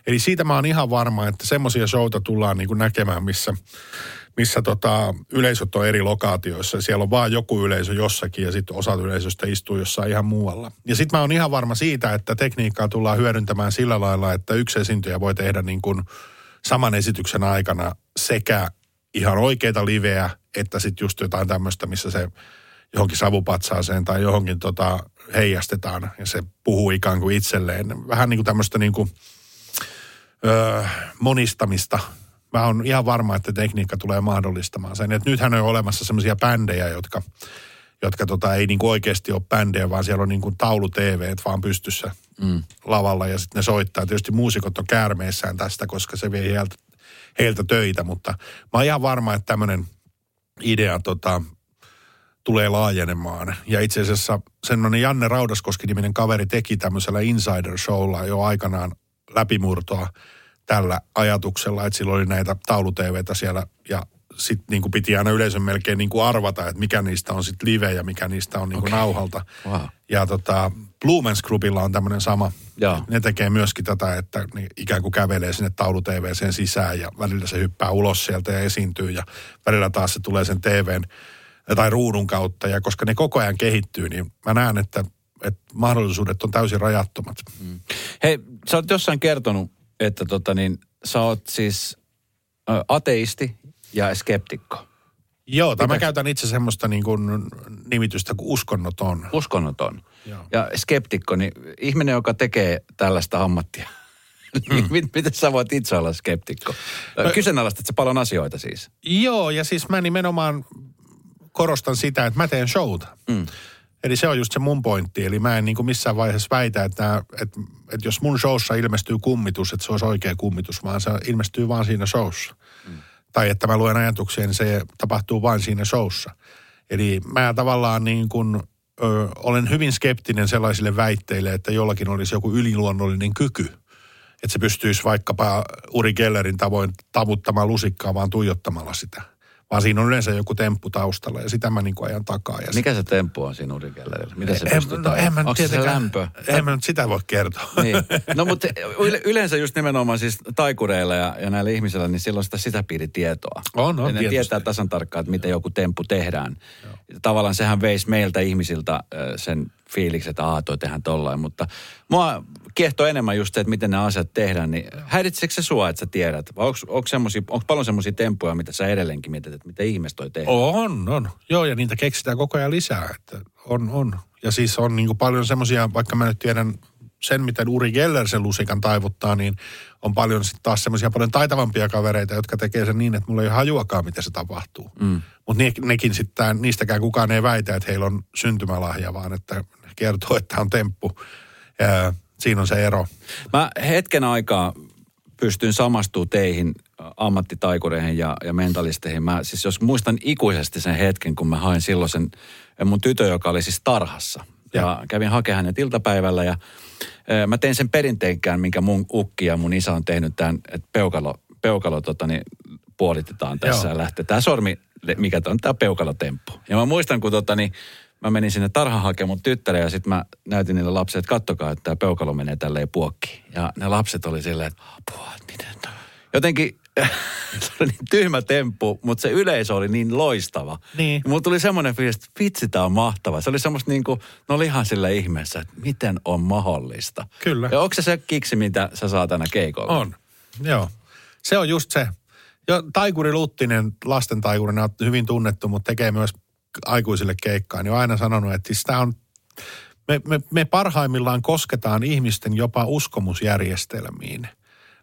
Eli siitä mä oon ihan varma, että semmoisia showta tullaan niin kuin näkemään, missä missä tota, yleisöt on eri lokaatioissa. Siellä on vaan joku yleisö jossakin ja sitten osa yleisöstä istuu jossain ihan muualla. Ja sitten mä oon ihan varma siitä, että tekniikkaa tullaan hyödyntämään sillä lailla, että yksi esiintyjä voi tehdä niin kuin saman esityksen aikana sekä ihan oikeita liveä, että sitten just jotain tämmöistä, missä se johonkin savupatsaaseen tai johonkin tota, heijastetaan ja se puhuu ikään kuin itselleen. Vähän niin kuin tämmöistä niin kuin, öö, monistamista mä oon ihan varma, että tekniikka tulee mahdollistamaan sen. Et nythän on olemassa semmoisia bändejä, jotka, jotka tota, ei niinku oikeasti ole bändejä, vaan siellä on niinku taulu TV vaan pystyssä mm. lavalla ja sitten ne soittaa. Tietysti muusikot on käärmeissään tästä, koska se vie heiltä, heiltä töitä, mutta mä oon ihan varma, että tämmöinen idea tota, tulee laajenemaan. Ja itse asiassa semmoinen Janne Raudaskoski-niminen kaveri teki tämmöisellä Insider Showlla jo aikanaan läpimurtoa tällä ajatuksella, että sillä oli näitä tauluteveitä siellä ja sitten niin kuin piti aina yleisön melkein niin kuin arvata, että mikä niistä on sitten live ja mikä niistä on niin kuin okay. nauhalta. Wow. Ja tota, Blumen's Groupilla on tämmöinen sama. Ja. Ne tekee myöskin tätä, että ne ikään kuin kävelee sinne taulu sen sisään ja välillä se hyppää ulos sieltä ja esiintyy ja välillä taas se tulee sen TVn tai ruudun kautta. Ja koska ne koko ajan kehittyy, niin mä näen, että, että mahdollisuudet on täysin rajattomat. Mm. Hei, sä oot jossain kertonut että tota niin, sä oot siis ateisti ja skeptikko. Joo, tai mä käytän itse semmoista niin kuin nimitystä kuin uskonnoton. Uskonnoton. Joo. Ja skeptikko, niin ihminen, joka tekee tällaista ammattia. Niin mm. Miten sä voit itse olla skeptikko? No, Kyseenalaistat sä paljon asioita siis? Joo, ja siis mä nimenomaan korostan sitä, että mä teen showta. Mm. Eli se on just se mun pointti. Eli mä en niin kuin missään vaiheessa väitä, että, että, että jos mun showssa ilmestyy kummitus, että se olisi oikea kummitus, vaan se ilmestyy vaan siinä showssa. Mm. Tai että mä luen ajatuksia, niin se tapahtuu vain siinä showssa. Eli mä tavallaan niin kuin, ö, olen hyvin skeptinen sellaisille väitteille, että jollakin olisi joku yliluonnollinen kyky. Että se pystyisi vaikkapa Uri Gellerin tavoin tavuttamaan lusikkaa vaan tuijottamalla sitä vaan siinä on yleensä joku temppu taustalla ja sitä mä niin kuin ajan takaa. Ja Mikä se temppu on siinä Urikellerillä? Mitä se en, no, en mä Onko se lämpö? En mä nyt sitä voi kertoa. Niin. No mutta yleensä just nimenomaan siis taikureilla ja, ja näillä ihmisillä, niin silloin sitä sisäpiiritietoa. On, on. Ja ne tietää tasan tarkkaan, että miten joku temppu tehdään. Joo. Tavallaan sehän veisi meiltä ihmisiltä sen fiilikset, että aah, toi tehdään tollain. Mutta mua kiehtoo enemmän just se, että miten nämä asiat tehdään. Niin häiritseekö se sua, että sä tiedät? Vai onko, onko, onko paljon semmoisia tempuja, mitä sä edelleenkin mietit, että mitä ihmeessä toi tehdään? On, on. Joo, ja niitä keksitään koko ajan lisää. Että on, on. Ja siis on niin paljon semmoisia, vaikka mä nyt tiedän sen, miten Uri Geller sen lusikan taivuttaa, niin on paljon sitten taas semmoisia paljon taitavampia kavereita, jotka tekee sen niin, että mulla ei hajuakaan, miten se tapahtuu. Mm. Mutta ne, nekin sitten, niistäkään kukaan ei väitä, että heillä on syntymälahja, vaan että kertoo, että on temppu. Ja siinä on se ero. Mä hetken aikaa pystyn samastumaan teihin ammattitaikureihin ja, ja mentalisteihin. Mä siis jos muistan ikuisesti sen hetken, kun mä hain silloin sen mun tytö, joka oli siis tarhassa. Ja, ja kävin hakemaan hänet iltapäivällä ja e, mä tein sen perinteinkään, minkä mun ukki ja mun isä on tehnyt tämän, että peukalo, peukalo tota, niin, puolitetaan tässä Joo. ja lähtee. Tämä sormi, mikä on tämä peukalotemppu. Ja mä muistan, kun tota, niin, mä menin sinne tarhaan hakemaan mun tyttären ja sitten mä näytin niille lapsille, että kattokaa, että tämä peukalo menee tälleen puokki. Ja ne lapset oli silleen, että apua, miten tämä? Jotenkin se oli niin tyhmä temppu, mutta se yleisö oli niin loistava. Niin. mulla tuli semmoinen fiilis, että vitsi, tämä on mahtava. Se oli semmoista niin kuin, no oli ihan sillä ihmeessä, että miten on mahdollista. Kyllä. Ja onko se se kiksi, mitä sä saat aina keikolla? On, joo. Se on just se. Jo, taikuri Luttinen, lasten taikurina on hyvin tunnettu, mutta tekee myös aikuisille keikkaa, niin on aina sanonut, että siis tämä on, me, me, me parhaimmillaan kosketaan ihmisten jopa uskomusjärjestelmiin.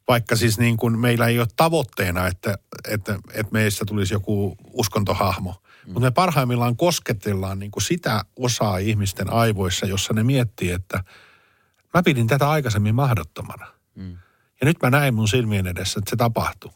Vaikka siis niin kuin meillä ei ole tavoitteena, että, että, että meistä tulisi joku uskontohahmo. Mm. Mutta me parhaimmillaan kosketellaan niin kuin sitä osaa ihmisten aivoissa, jossa ne miettii, että mä pidin tätä aikaisemmin mahdottomana. Mm. Ja nyt mä näin mun silmien edessä, että se tapahtuu.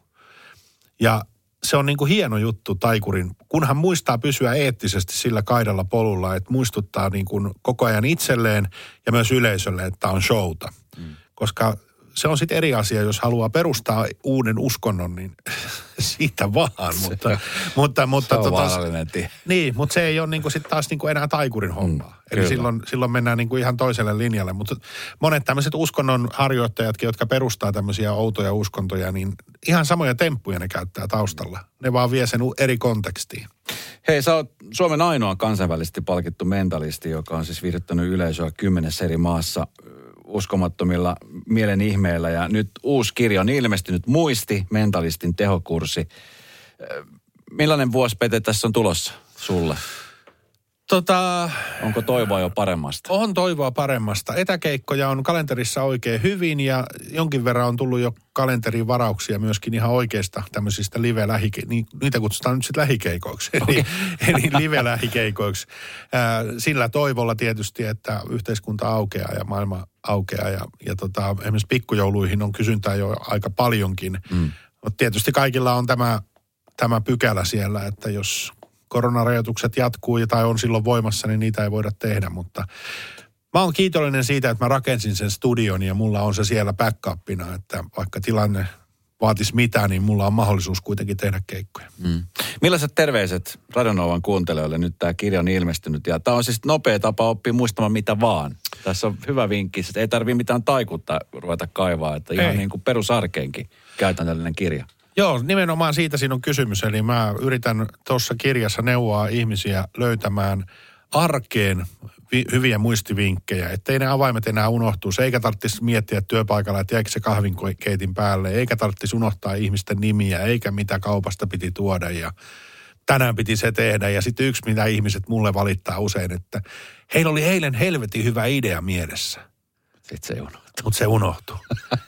Ja se on niin kuin hieno juttu taikurin, kunhan muistaa pysyä eettisesti sillä kaidalla polulla, että muistuttaa niin kuin koko ajan itselleen ja myös yleisölle, että on showta. Mm. Koska se on sitten eri asia, jos haluaa perustaa uuden uskonnon, niin siitä vaan. Mutta, mutta, mutta, se on tota. Niin, mutta se ei ole niinku sit taas niinku enää taikurin hommaa. Mm, Eli silloin, silloin mennään niinku ihan toiselle linjalle. Mutta monet tämmöiset uskonnon harjoittajatkin, jotka perustaa tämmöisiä outoja uskontoja, niin ihan samoja temppuja ne käyttää taustalla. Ne vaan vie sen eri kontekstiin. Hei, sä oot Suomen ainoa kansainvälisesti palkittu mentalisti, joka on siis viihdyttänyt yleisöä kymmenessä eri maassa uskomattomilla mielen ihmeillä. Ja nyt uusi kirja on ilmestynyt, Muisti, mentalistin tehokurssi. Millainen vuosi, Pete, tässä on tulossa sulle? Tota, Onko toivoa jo paremmasta? On toivoa paremmasta. Etäkeikkoja on kalenterissa oikein hyvin ja jonkin verran on tullut jo kalenterin varauksia myöskin ihan oikeista tämmöisistä live niin, Niitä kutsutaan nyt sitten lähikeikoiksi, okay. eli, eli live-lähikeikoiksi. sillä toivolla tietysti, että yhteiskunta aukeaa ja maailma aukeaa ja, ja tota, esimerkiksi pikkujouluihin on kysyntää jo aika paljonkin. Mm. Mutta tietysti kaikilla on tämä, tämä pykälä siellä, että jos koronarajoitukset jatkuu tai on silloin voimassa, niin niitä ei voida tehdä, mutta mä oon kiitollinen siitä, että mä rakensin sen studion ja mulla on se siellä backupina, että vaikka tilanne vaatisi mitään, niin mulla on mahdollisuus kuitenkin tehdä keikkoja. Mm. Millaiset terveiset Radionovan kuuntelijoille? Nyt tämä kirja on ilmestynyt ja tämä on siis nopea tapa oppia muistamaan mitä vaan. Tässä on hyvä vinkki, että ei tarvitse mitään taikutta ruveta kaivaa, että ihan ei. niin kuin perusarkeenkin käytännöllinen kirja. Joo, nimenomaan siitä siinä on kysymys. Eli mä yritän tuossa kirjassa neuvoa ihmisiä löytämään arkeen vi- hyviä muistivinkkejä, ettei ne avaimet enää unohtuisi, eikä tarvitsisi miettiä työpaikalla, että jäikö se kahvinkeitin päälle, eikä tarvitsisi unohtaa ihmisten nimiä, eikä mitä kaupasta piti tuoda ja tänään piti se tehdä. Ja sitten yksi, mitä ihmiset mulle valittaa usein, että heillä oli eilen helvetin hyvä idea mielessä. Sitten se unohtuu. Mutta se unohtuu.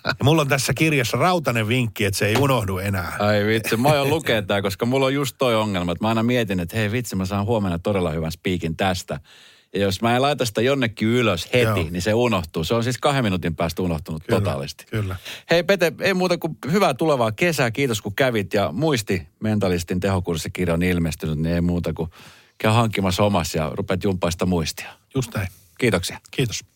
Ja mulla on tässä kirjassa rautainen vinkki, että se ei unohdu enää. Ai vitsi, mä oon lukea tää, koska mulla on just toi ongelma, että mä aina mietin, että hei vitsi, mä saan huomenna todella hyvän spiikin tästä. Ja jos mä en laita sitä jonnekin ylös heti, Joo. niin se unohtuu. Se on siis kahden minuutin päästä unohtunut kyllä, totaalisti. Kyllä. Hei Pete, ei muuta kuin hyvää tulevaa kesää. Kiitos kun kävit ja muisti mentalistin tehokurssikirja on ilmestynyt, niin ei muuta kuin käy hankkimassa omassa ja rupeat jumpaista muistia. Just näin. Kiitoksia. Kiitos.